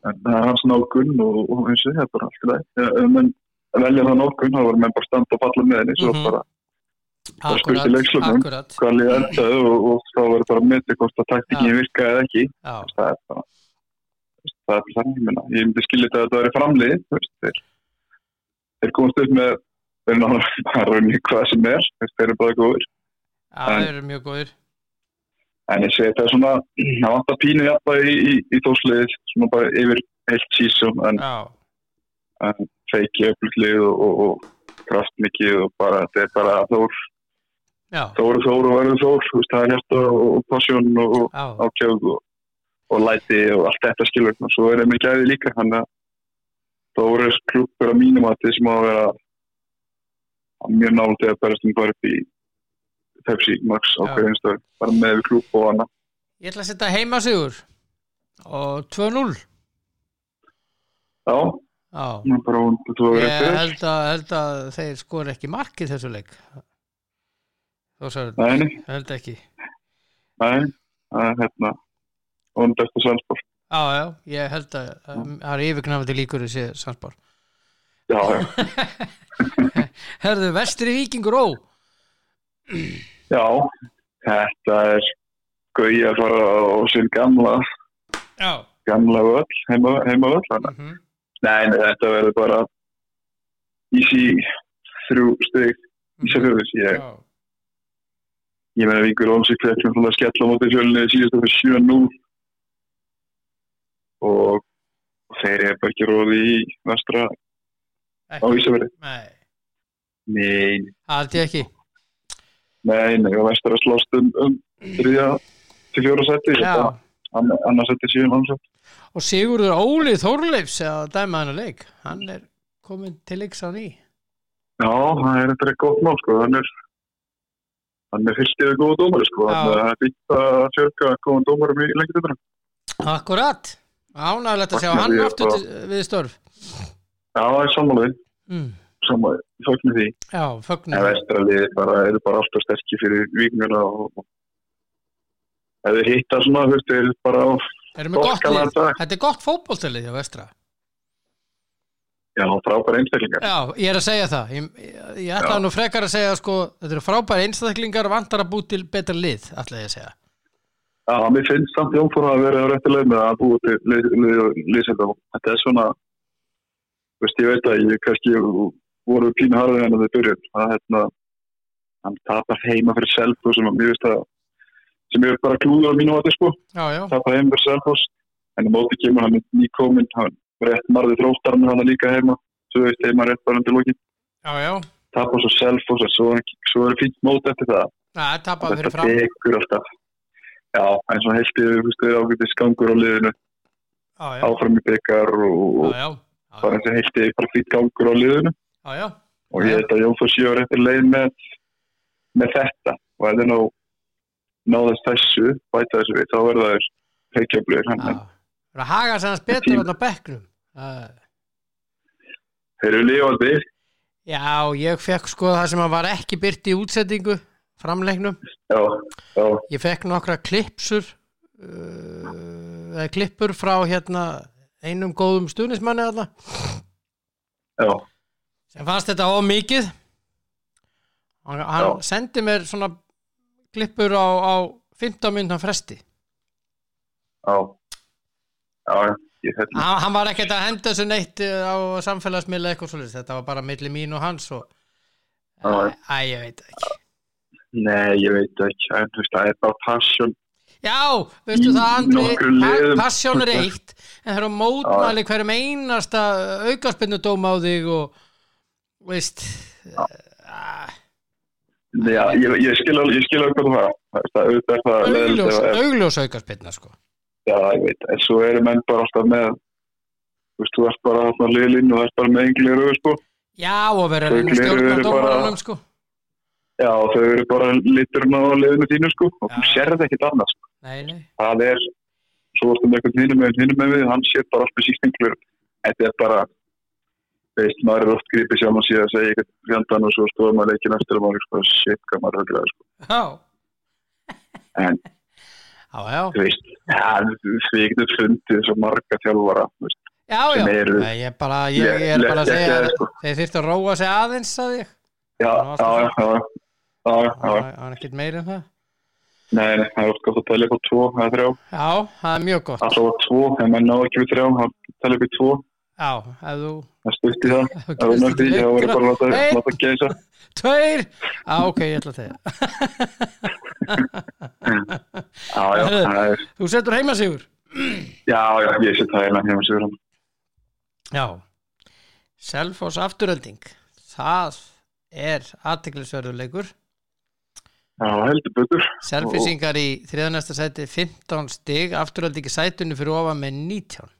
en það er hans nálgun og, eins og það er bara alltaf leið menn velja það nálgun, þá verður menn bara standa og falla með henni, svo bara Það spurt í akkurat, hvað liða endaðu og, og þá verður bara að meti hvort að taktikinn virka eða ekki. Það er bara það er bara þannig, meina, ég myndi skilja þetta að þetta væri framlið, þeir, komast upp með, þeir eru náttúrulega *laughs* hvað sem er, þeir eru bara góður, Já, þeir eru mjög góðir. en ég segi þetta er svona, það vantar pínu jafnvægi í, í, í þósliðið, svona bara yfir heilt sísum, en, en feiki öfluglið og, og, og kraftmikið og bara, þetta er bara þór, já, þór, þór og verður þór, það er hjarta og, passion og, ákjöð og, og læti og allt þetta skilur. Og svo er það með gæði líka þannig að það voru klubur að mínum að þið sem á að vera mjög náttúrulega að berast um í Pepsi Max á Já. hverju einstöð bara með við klub og annað. Ég ætla að setja heima sigur og 2-0 Já, Já, er ég held að, held að þeir skor ekki markið þessu leik Sagði Nei, nei, held ekki. Nei, það er hérna og besta sannspor Já, já, ég held að að það er yfirknafandi líkur þessi samspár Já, já, *laughs* Herðu, vestri vikingur ó. Já, þetta er fara á sinn gamla Já. gamla völl, heima, heima völl mm Nei, nei, þetta verður bara easy þrjú stygg í Sefjörðis. Ég, Já, ég meina Vingur Olsik fekk náttúrulega skell á móti fjölni síðast af 7-0 og þeir er bara ekki róði í vestra á Ísafjörði. nei, Nei, ég ekki. Nei, nei, og vestra slóst um, um þriðja til fjóra seti, annars seti síðan annars seti. og Sigurður Óli Þorleifs að dæma hann að leik hann er komin til leiks á ný. Já, það er þetta gott mál, sko, hann er hann er fyrst yfir góða dómari, sko, það er byggt að fjölga góðan dómarum í lengi þetta. Akkurat, ánægilegt að sjá hann því aftur til, við störf. Já, það er sammálaðið. mm. saman, fögnum því. Já, en fögnum vestralið bara, eru bara alltaf sterkir fyrir vikinguna og ef þeir hitta svona, þú veist, þeir eru bara við. Þetta er gott fótboltalið hjá vestra já, frábæra einstaklingar. Já, ég er að segja það. Ég, ég, ég ætla nú frekar að segja sko, þetta eru frábæri einstaklingar vantar að bú til betra lið ætla ég að segja. Já, mér finnst samt Jónfór að vera á réttileg með að búa til lýsenda þetta er svona veist, ég veit að ég kannski voru pínu harðið en að þau byrjun það hérna hann tapar heima fyrir self sem mér veist að sem er bara klúður á mínu átti sko. Tapar heima fyrir self en á móti kemur hann nýkominn hann rétt marðið þróttar með hann líka heima. Svo veist heima rétt bara undir lókin tapar svo self og svo, svo er fínt mót eftir það. Það er fyrir þetta tekur alltaf. Já, eins og heiltið þú veist, það er ágætið skangur á liðinu. Já, já, áfram í byggar og, og já, bara eins og heiltið bara fýtt gangur á liðinu. Og ég veit að Jón Þór séu réttir leið með, með þetta. Og það ná náðast þessu, bæta þessu við þá verða þær heikjaflur já. Það er að haga sannast betur á bekknum? Þeir eru lífandi Já, ég fekk sko það sem var ekki byrt í útsettingu framleiknum. Já, já, Ég fekk nokkra klipsur uh, eða klippur frá hérna einum góðum stuðnismanni þarna. Já, sem fannst þetta of mikið. Hann, hann sendi mér svona klippur á, á 15 minna fresti. Já já, ég hérna hann, hann var ekkert að henda þessu neitt eh, á samfélagsmiðla eitthvað svolítið þetta var bara milli mín og hans og Já. Æ, ég veit ekki. Nei, ég veit ekki, en þú veist, það er bara passion. Já, veistu það Andri, passion er eitt. En það er að mótmæli hverjum einasta aukarspinnu dóma á þig og veist já, ég, ég skil alveg, ég skil alveg hvað þú fara það er auðvitað er það leiðilegt augljós, ef- augljós aukarspinna sko. Já, ég veit, en svo eru menn bara alltaf með þú veist, þú ert bara alltaf liðlinn og þú ert bara með englir auðvitað, sko. Já, og vera að Þau reyna að stjórna eru bara- dómarunum sko. Já, þau eru bara liturinn á liðinu þínu, sko. Og þú Já. sérð ekkit annað, sko. Nei, nei, það er, svo ertu með eitthvað hinum með hinum með við, hann sér bara alltaf sístenglur þetta er bara veist, maður er oft gripið sjálf og síðan að segja eitthvað fjandan og svo stóða maður leikin eftir og maður er sko, þú veist, við getum fundið svo marga þjálfara, já, já eru- Ég, bara, ég, ég er bara að segja að sko. þeir þyrftu að róa sig aðeins að ég já, já, já, Það var ekkert meir en það Nei, það er oft gott að telja upp á tvo eða þrjá. Já, það er mjög gott Alltaf á tvo, ef menn ná ekki við þrjá, þá telja upp í tvo. Já, ef þú Það stutt í það. þú kemst nögt í, ekki verður lengra. bara að láta, geisa. tveir Já, ok, ég ætla að það er, Þú setur heimasigur já, já, ég set það eiginlega hjá sig. Já Selfoss afturölding Það er aðtiklisverðuleikur Já, heldur betur. Selfissingar í þriðanesta sæti 15 stig, afturölding í sætunni fyrir ofan með 19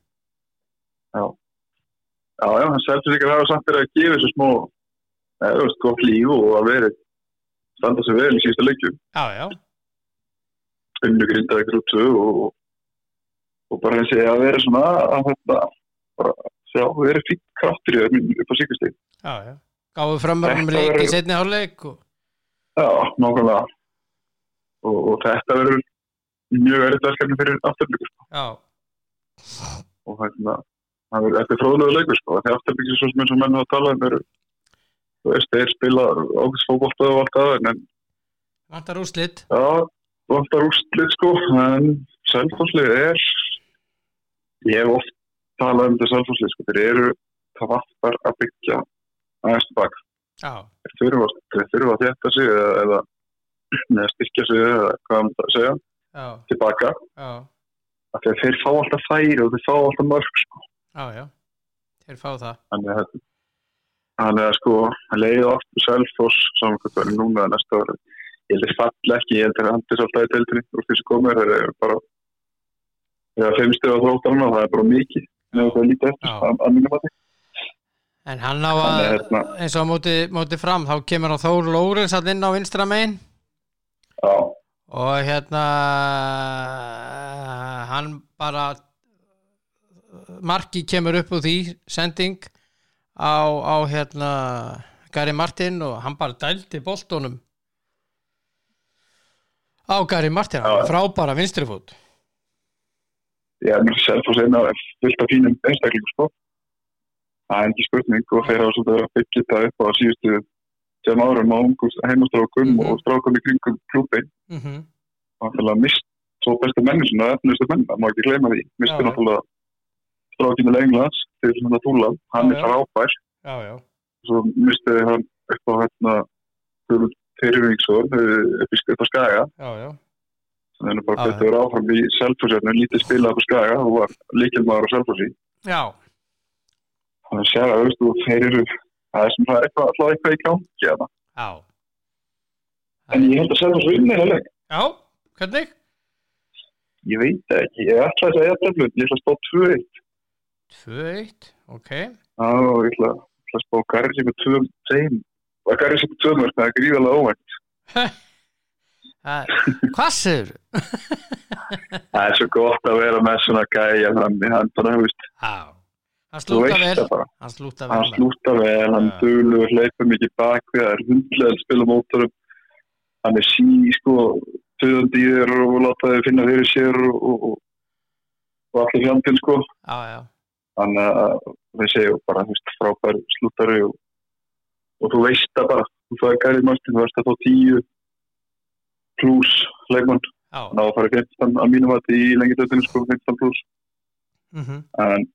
Já, já, já, hann seldur sig að hafa samt verið að gefa þessu smó, eða, þú veist, gott líf og að vera, standa sig vel í síðasta leikjum. Já, já, unnu grindaði grúttu og, og bara þessi að vera svona að þetta bara sjá, vera fík kraftur í þeim upp á síkusteg. já, já Gáðu framverðum leik í setni hálfleik og... Já, nákvæmlega. Og, og þetta verður mjög verið verkefni fyrir afturleikur. Já, Og hérna, það verður eftir fróðlega leikur, sko. Þegar afturleikur svo sem eins og menn hafa talað um þú veist, þeir spila ákveðsfókbólta og allt aðeins, en vantar úrslit Já, vantar úrslit sko, en Selfosslið er, ég hef oft talað um þetta Selfosslið sko, þeir eru, það vantar að byggja aðeins tilbaka. Þeir þurfa, þurfa að þétta sig eða, eða, styrkja sig eða hvað maður það að segja, já, tilbaka. já, þeir fá alltaf færi og þeir fá alltaf mörg sko. Já, já. Þeir fá það. Þannig að, þannig að sko, að leiða aftur Selfoss saman hvað það er núna eða næsta ára. Ég held að fall ekki, ég held að handis alltaf í deildinni. Úr því sem komir, þeir eru bara þegar fimmstu á þróttarna, það er bara mikið. Það lítið eftir, Já. að, að mínum að En hann á að, að, hérna- eins og á móti, fram þá kemur hann Þór Lórens all inn á vinstra megin. Og hérna hann bara marki kemur upp úr því sending á, á hérna Gary Martin og hann bara dældi boltónum á Gary Martin Já. var frábæra vinstri fót ég er með Selfoss eina fullt af fínum einstaklingum sko. Það er ekki spurning og þeir hafa svolítið verið að byggja þetta upp á síðustu tjám árum á heimastrákum Mhm. og strákum í kringum klúpi mm -hmm. og náttúrulega mist svo bestu menni svona efnustu menn, það má ekki gleyma því Já, já. náttúrulega strákinu Englands til svona Túlan, hann Já, er frábær. Já, svo misti hann á hérna upp á Skaga. Þannig að hann bara Já, betur áfram í Selfossjörnu, lítið spilað á Skaga og var líkilmaður á Selfossi. Já, þannig að sér að veist, þú, þeir eru það er sem það er eitthvað, alltaf eitthvað í gangi hérna. já. En ég held að Selfoss vinni heller já, hvernig? ég veit það ekki, ég ætla að segja þetta ég ætla að spá 2-1 2-1, ok. Já, ég ætla, að spá Garri sem er 2-1 og Garri sem er 2-1 það er gríðalega óvænt Hvað séður? *laughs* það er svo gott að vera með svona gæja frammi, hann bara, þú veist. Já, hann slúta vel. hann slúta hann vel slúta vel hann Já. dölur, hleypur mikið bakvið það er hundlega að spila á mótorum. Hann er sí, sko töðandi í þér og láta þið finna fyrir sér og, og, og allir fjandinn, sko. Já, já, þannig að þeir segja bara, frábær slútari og, og þú veist það bara. Þú fæði Garri Martin, þú veist að þá 10 pluss leikmann. Ná að fara í 15 að mínum að í lengjadöldinu sko 15 pluss mhm, en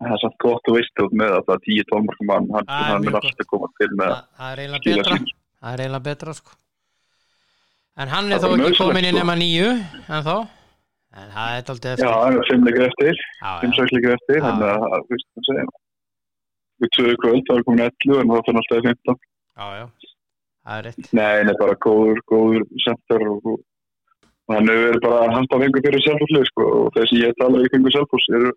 það er samt gott að veist út með að það er 10 tónmarkum mann hann, Það er alltaf koma til með Það það er eiginlega betra. Það sko. En hann er Það þó ekki komin í sko. nema nýju En þá En það er aldrei já, eftir það er 5 leikir eftir. Já, 5 já, 6 leikir eftir Já. þannig að það veist það segja við tvöðu kvöld það er komin 11 en það fann alltaf í 15 já, já. Það er rétt. Nei, nei, bara góður, góður center og, og og hann hefur verið bara handað vengur fyrir selfhúslið sko og þessi ég tala í kringu selfhús eru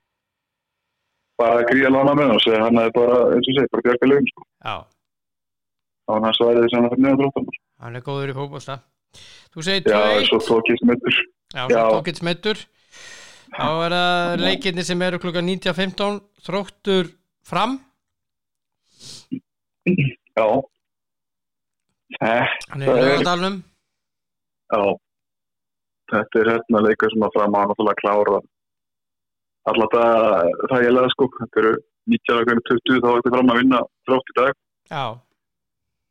bara gríða lána með hans hann er bara, eins og segi, bara bjarga lögum sko. Já, á hann svæðið þess að hann er er góður í fótbolta. Þú segir já, 2-1 svo tókist meður Já, svo Já. tókits meittur Þá er það leikirni sem eru klukka 19.15 Þróttur fram. Já. Í Það er- lögadalnum Já, þetta er hérna leikur sem að fram að náttúrulega klára alltaf það þægilega sko, þetta eru 19.20 þá ætti fram að vinna þrótt í dag. Já,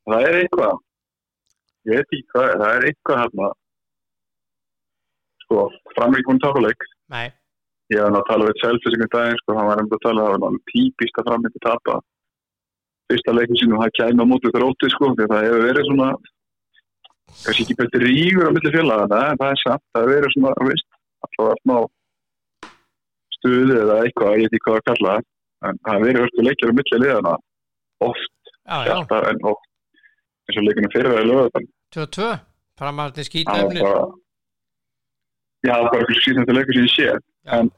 Það er eitthvað, ég veit ekki hvað, það er eitthvað hérna sko, fram er ekki búin að tapa leik. Nei, ég hef hann að tala við Selfis ykkur daginn, sko, hann var einmitt að tala það var alveg típist að fram ekki tapa. Fyrsta leikin sínum, það kæmi á móti ykkur óti, sko, því að það hefur verið svona kannski ekki betur rígur á milli félaga, en það er samt, það hefur verið svona, veist, alltaf smá stuði eða eitthvað, ég veit ekki hvað að kalla en það hefur verið hörstu leikjar á milli liðana, oft, alltaf, en oft eins og leikinu fyrir að löða 2-2 Framarni það skýtefnir var bara eitthvað síðan þetta leikur sem ég sé. En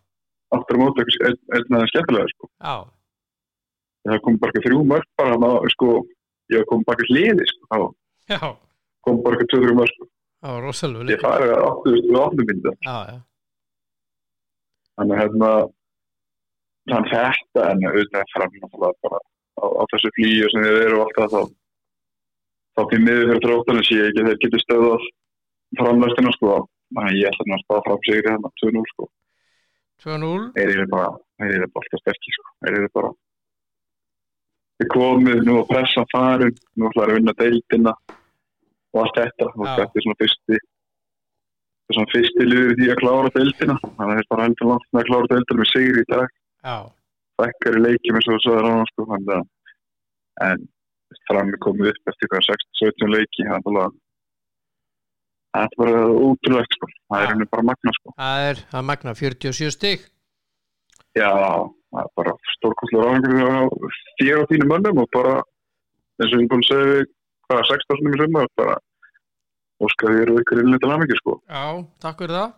aftur á móti eitthvað aðeins skemmtilega sko. það kom bara eitthvað þrjú mörg bara ná, sko, ég kom bara eitthvað hliði sko. kom bara eitthvað tvö-þrjú mörg. Það var rosalega ég farið að áttum mynda þannig hérna þann þetta en auðvitað fram bara á, á þessu flýju sem þið eru og allt það þá þá fyrir miður fyrir tróttanum sé ég ekki þeir getur stöðað framlæstina sko þannig að ég ætla að spá fram sig hérna 2-0 sko. 2-0 þeir eru bara, þeir eru bara alltaf sterkir sko. þeir eru bara við komið nú að pressa farin nú ætlaður að vinna deildina og allt þetta. Og þetta er svona fyrsti þetta er svona fyrsti liður því að klára deildina. Þannig að þeir bara heldur langt með að klára deildina með sigri í dag, Já, þekkar í leikjum eins og það er ráðan sko en fram er komið upp eftir hvað 16-17 leiki þannig að þetta er bara útrúlegt sko. Það er henni bara magna sko. Það er að magna 47 stig. Já, það er bara stórkostlega ráðingur á þér og þínum mönnum og bara eins og ég að segja við hvaða 16 sinni í sumar bara óskar þér og ykkur innlega til aðmyggjur sko. Já, takk fyrir það.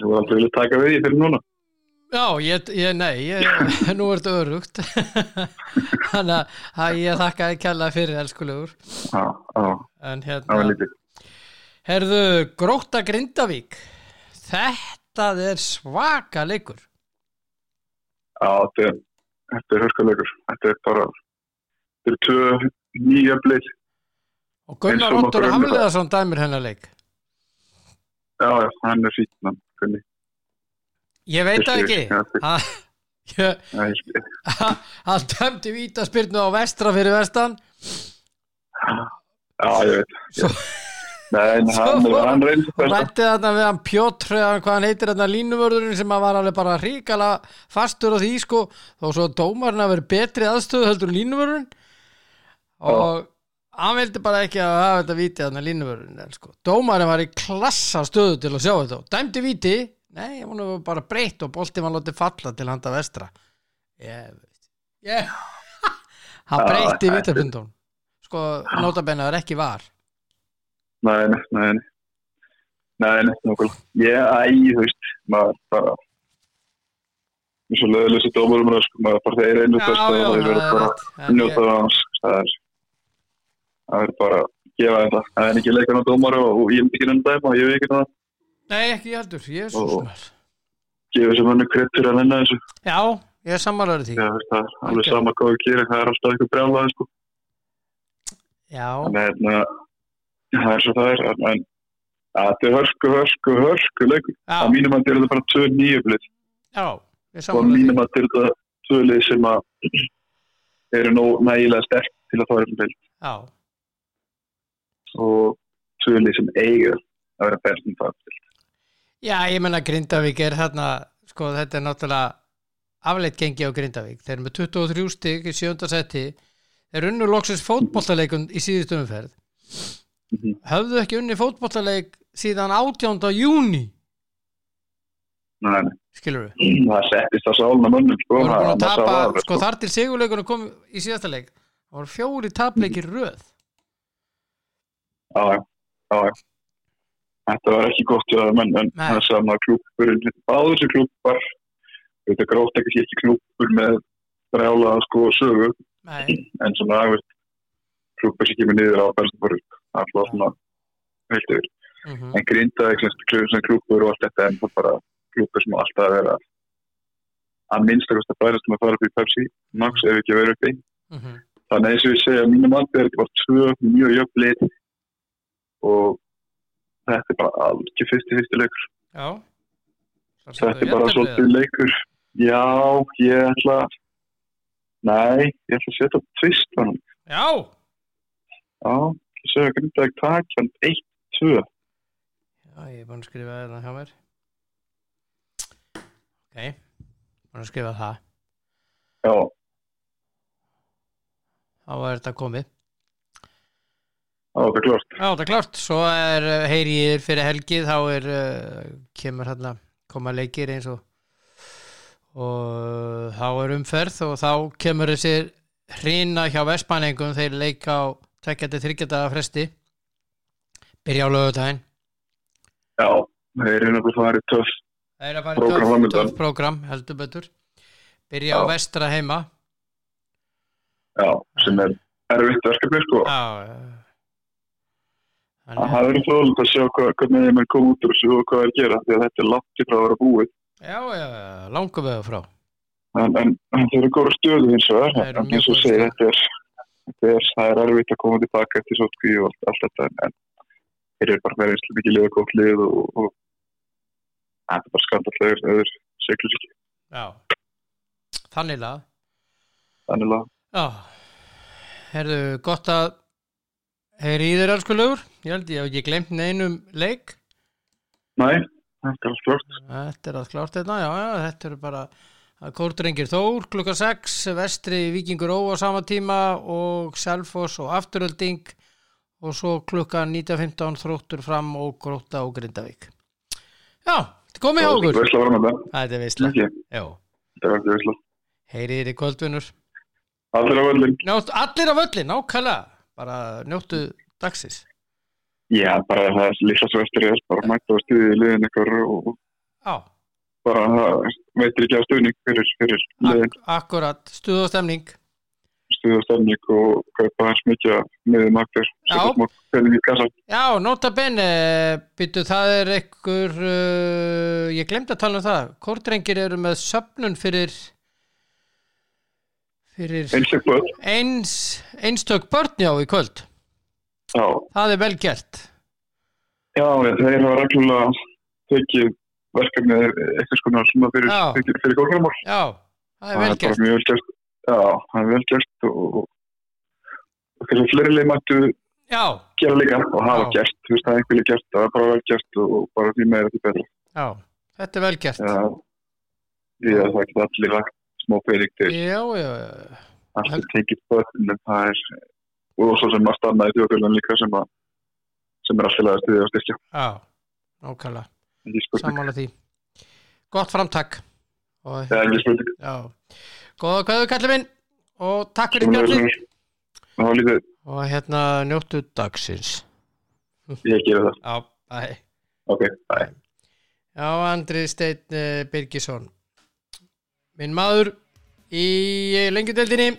Þú var aldrei vilja taka við því fyrir núna. Já, ég, ég nei, ég, *laughs* nú er þetta örugt *laughs* Þannig að- að ég þakka þið kjalla fyrir elskulegur. Já, já, En það var hérna, lítið. Herðu Gróta Grindavík Þetta er svaka leikur Já, þetta er, er hörskalegur. Þetta er bara, þetta er tvö nýja blið. Og Gunnar Eins og Óttur nokkur önnur. Hafliðarsson dæmir hennar leik Já, já, hann er fín, hann, kunni. Ég veit það ekki. *laughs* Hann dæmdi vítaspyrnu á vestra fyrir vestan Já, ég veit. Svo, Nei, en Svo hann, hann reynir og þetta. rætti þarna við hann Pjótr eða hvað hann heitir þarna línuvörðurinn sem var alveg bara ríkala fastur á því sko. Þó svo dómarinn að vera betri aðstöðu heldur en línuvörðurinn. Og hann vildi bara ekki að hafa þetta víti þarna línuvörðurinn sko. dómarinn var í klassa stöðu til að sjá þetta. Og dæmdi víti, nei, hann var bara breytt og bolti var látið falla til handa vestra. Ég veist ég *laughs* hann Já, breytti vítafundum sko, notabenna er ekki var Nei, nei, nei, nei. Nokkulega. Ég, æ, þú veist, maður bara, eins og lögulegsi dómurum, sko, maður bara þeir einu þeir verður það er bara rétt. En njóta ég- það hans. Það er, bara að gefa þetta. Það er ekki leikan á dómar og, ég myndi ekki nefnda þeim og ég veit ekki það. Nei, ekki ég heldur, ég er svo snar Gefa þessu mönnu kredd fyrir að vinna þessu. Já, ég er sammálaður því það er alveg sama hvað við gerum, það er alltaf eitthvað brjálaði, sko. Já, Þannig að hérna, það er svo það er, en, þetta er hörsku, hörsku, hörsku leikur. Á mínum að þetta er bara tvö nýjöflið. er og í mínum að þetta tvölið sem að eru nægilega sterk til að fara upp um beilt Já, og tvölið sem eiga að vera best um það já, ég menna Grindavík er þarna, sko, þetta er náttúrulega afleitt gengi á Grindavík. Þeir eru með 23 stig í sjönda seti þeir unnu loksins fótbollaleikun í síðustu umferð Mhm. höfðu ekki unni fótbollaleik síðan 18. júni skilur við það settist að sálna mönnum sko, alveg, sko þar til sigurleikunum kom í síðasta leik. Það voru fjóri tapleikir röð. Já, já, þetta var ekki gott hjá þeim, en, en það er sama klúpurinn báður þessi klúpar þetta grótt ekki ekki klúpur með brjála sko sögu. Nei, en svona klúpur sem kemur niður á bestu fór upp það er flott svona heilt yfir mhm, en grindaði sem klúpur og allt þetta en bara klúpur sem alltaf að vera að minnstakost að bærast með að fara upp í Pepsi Max ef ekki að vera uppi. Mhm. Þannig að eins og ég segja, mínum alveg er þetta bara tvö mjög jöfnlið og þetta er bara alveg fyrsti fyrsti leikur. Já. Þetta er bara svolítið leikur. Já, ég ætla nei, ég ætla að setja tvist Já, já, ég segja að grindaði takk hann 1-2 já Já, ég er búin að skrifa þetta hjá mér. Ok, búin að skrifa það. Já, Þá er þetta komið. Það var þetta klart. Já, það er klart, svo er heyri ég þér fyrir helgið, þá er uh, kemur hérna, koma leikir eins og og þá er umferð og þá kemur þessi hrina hjá Vestmanningum þeir leika á tveggjandi þryggjadaga fresti byrja á lögutæðin Já, það er einhverjum að fara í töff. Það er Prógram töff, prógram, heldur betur byrja á Já. vestra heima Já, sem er erfitt verkefni, sko. Já. Það Þannig, verður fróðilegt að sjá hvað, hvernig þeim er komið út úr þessu og hvað er að gera, því að þetta er langt í frá að vera búið. já, já, langum við frá En, en, en þeir eru góra stöðu hins vegar, Það en eins og stöðu. þetta er, er, það er erfitt að koma tilbaka eftir sótkví og allt, allt þetta, en, þeir eru bara verið einslega mikið lið og gótt lið og, það er bara skandallegur eður seglur ekki. Já, þannig lað Þannig að, Já, herðu, gott að heyri í þér lögur ég held ég hef ekki glemt neinum leik. Næ, þetta er allt flott. þetta er að klárt þetta, já, já, þetta eru bara að Kórdrengir Þór klukka 6 vestri Víkingur Ó á sama tíma og Selfoss og Afturölding og svo klukka 19.15 þróttur fram og gróta og Grindavík. Já, þetta var með það, Þetta er já, þetta er ekki veistla. heyri þér í kvöldvinnur Allir á völlin. Njótt, Allir á völlin, nákvæmlega. Bara njóttu dagsins. Já, bara það er líka svo eftir er, bara mæta á stuði í liðin ykkur og Já, bara veitir ekki að stuðning fyrir, fyrir ak akkurat, stuð og stemning stuði og stemning og kaupa hans mikið með makkur, Já. Já, nota bene, byttu, það er ekkur, uh, ég glemd að tala um það, kórdrengir eru með söfnun fyrir, fyrir eins, einstök börn já í kvöld, já, það er vel gert. já, þeir hafa reglulega tekið verkefni eitthvað skona sem að fyrir, fyrir, fyrir góðgramál. Já, það er Það vel er gert. já, það er vel gert og, og fyrir fleiri leið mættu gera líka og hafa Já. gert, þú veist það er einhverju gert, það er bara vel gert og, og bara því meira því betra. já, þetta er vel gert. Já, því að það geta allir smá pening til Já, já, já, allir tekið börn en það er og svo sem að stanna í þjóðfélagin líka sem að sem er að stuðja og styrkja já, nákvæmlega, ekki sammála því. Gott framtak. Og, góða kveðu kallið minn og takk fyrir lítið, Og hérna njóttu dagsins. ég gera það Já, bæ. ok, bye Já, Andri Steinn uh, Birgisson. Minn maður í lengjudeldinni.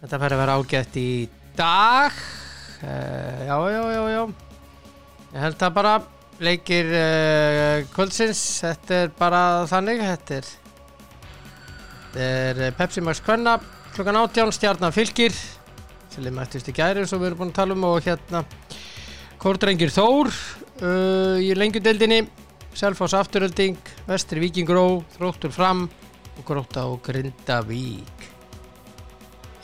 Þetta fær að vera ágætt í dag. Uh, já, já, já, já. Ég held að bara leikir uh, kvöldsins. Þetta er bara þannig. Þetta er, þetta er eh, Pepsi Max Kvenna klukkan 18 stjarnan fylgir sem við mættist í gæri og við erum búin að tala um og hérna Kórdrengir Þór uh, í lengjudeldinni Selfoss Afturölding, Vestri Víkingró Þróttur Fram og Gróta og Grindavík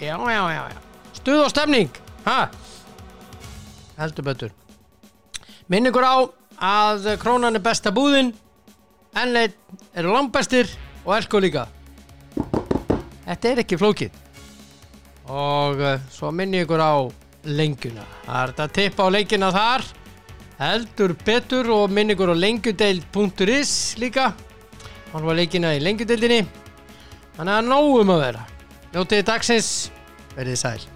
Já, já, já, já Stuð og stemning, ha? Heldur betur Minn ykkur á að krónan er besta búðin Ennleitt eru langbestir og elko líka. Þetta er ekki flókið. Og uh, svo minni ykkur á lengjuna. Það er þetta að tippa á leikina þar. Heldur betur og minni ykkur á lengjudeild.is líka. Hann var leikina í lengjudeildinni. Þannig að nógum að vera. Njótiði dagsins. Verðið sæl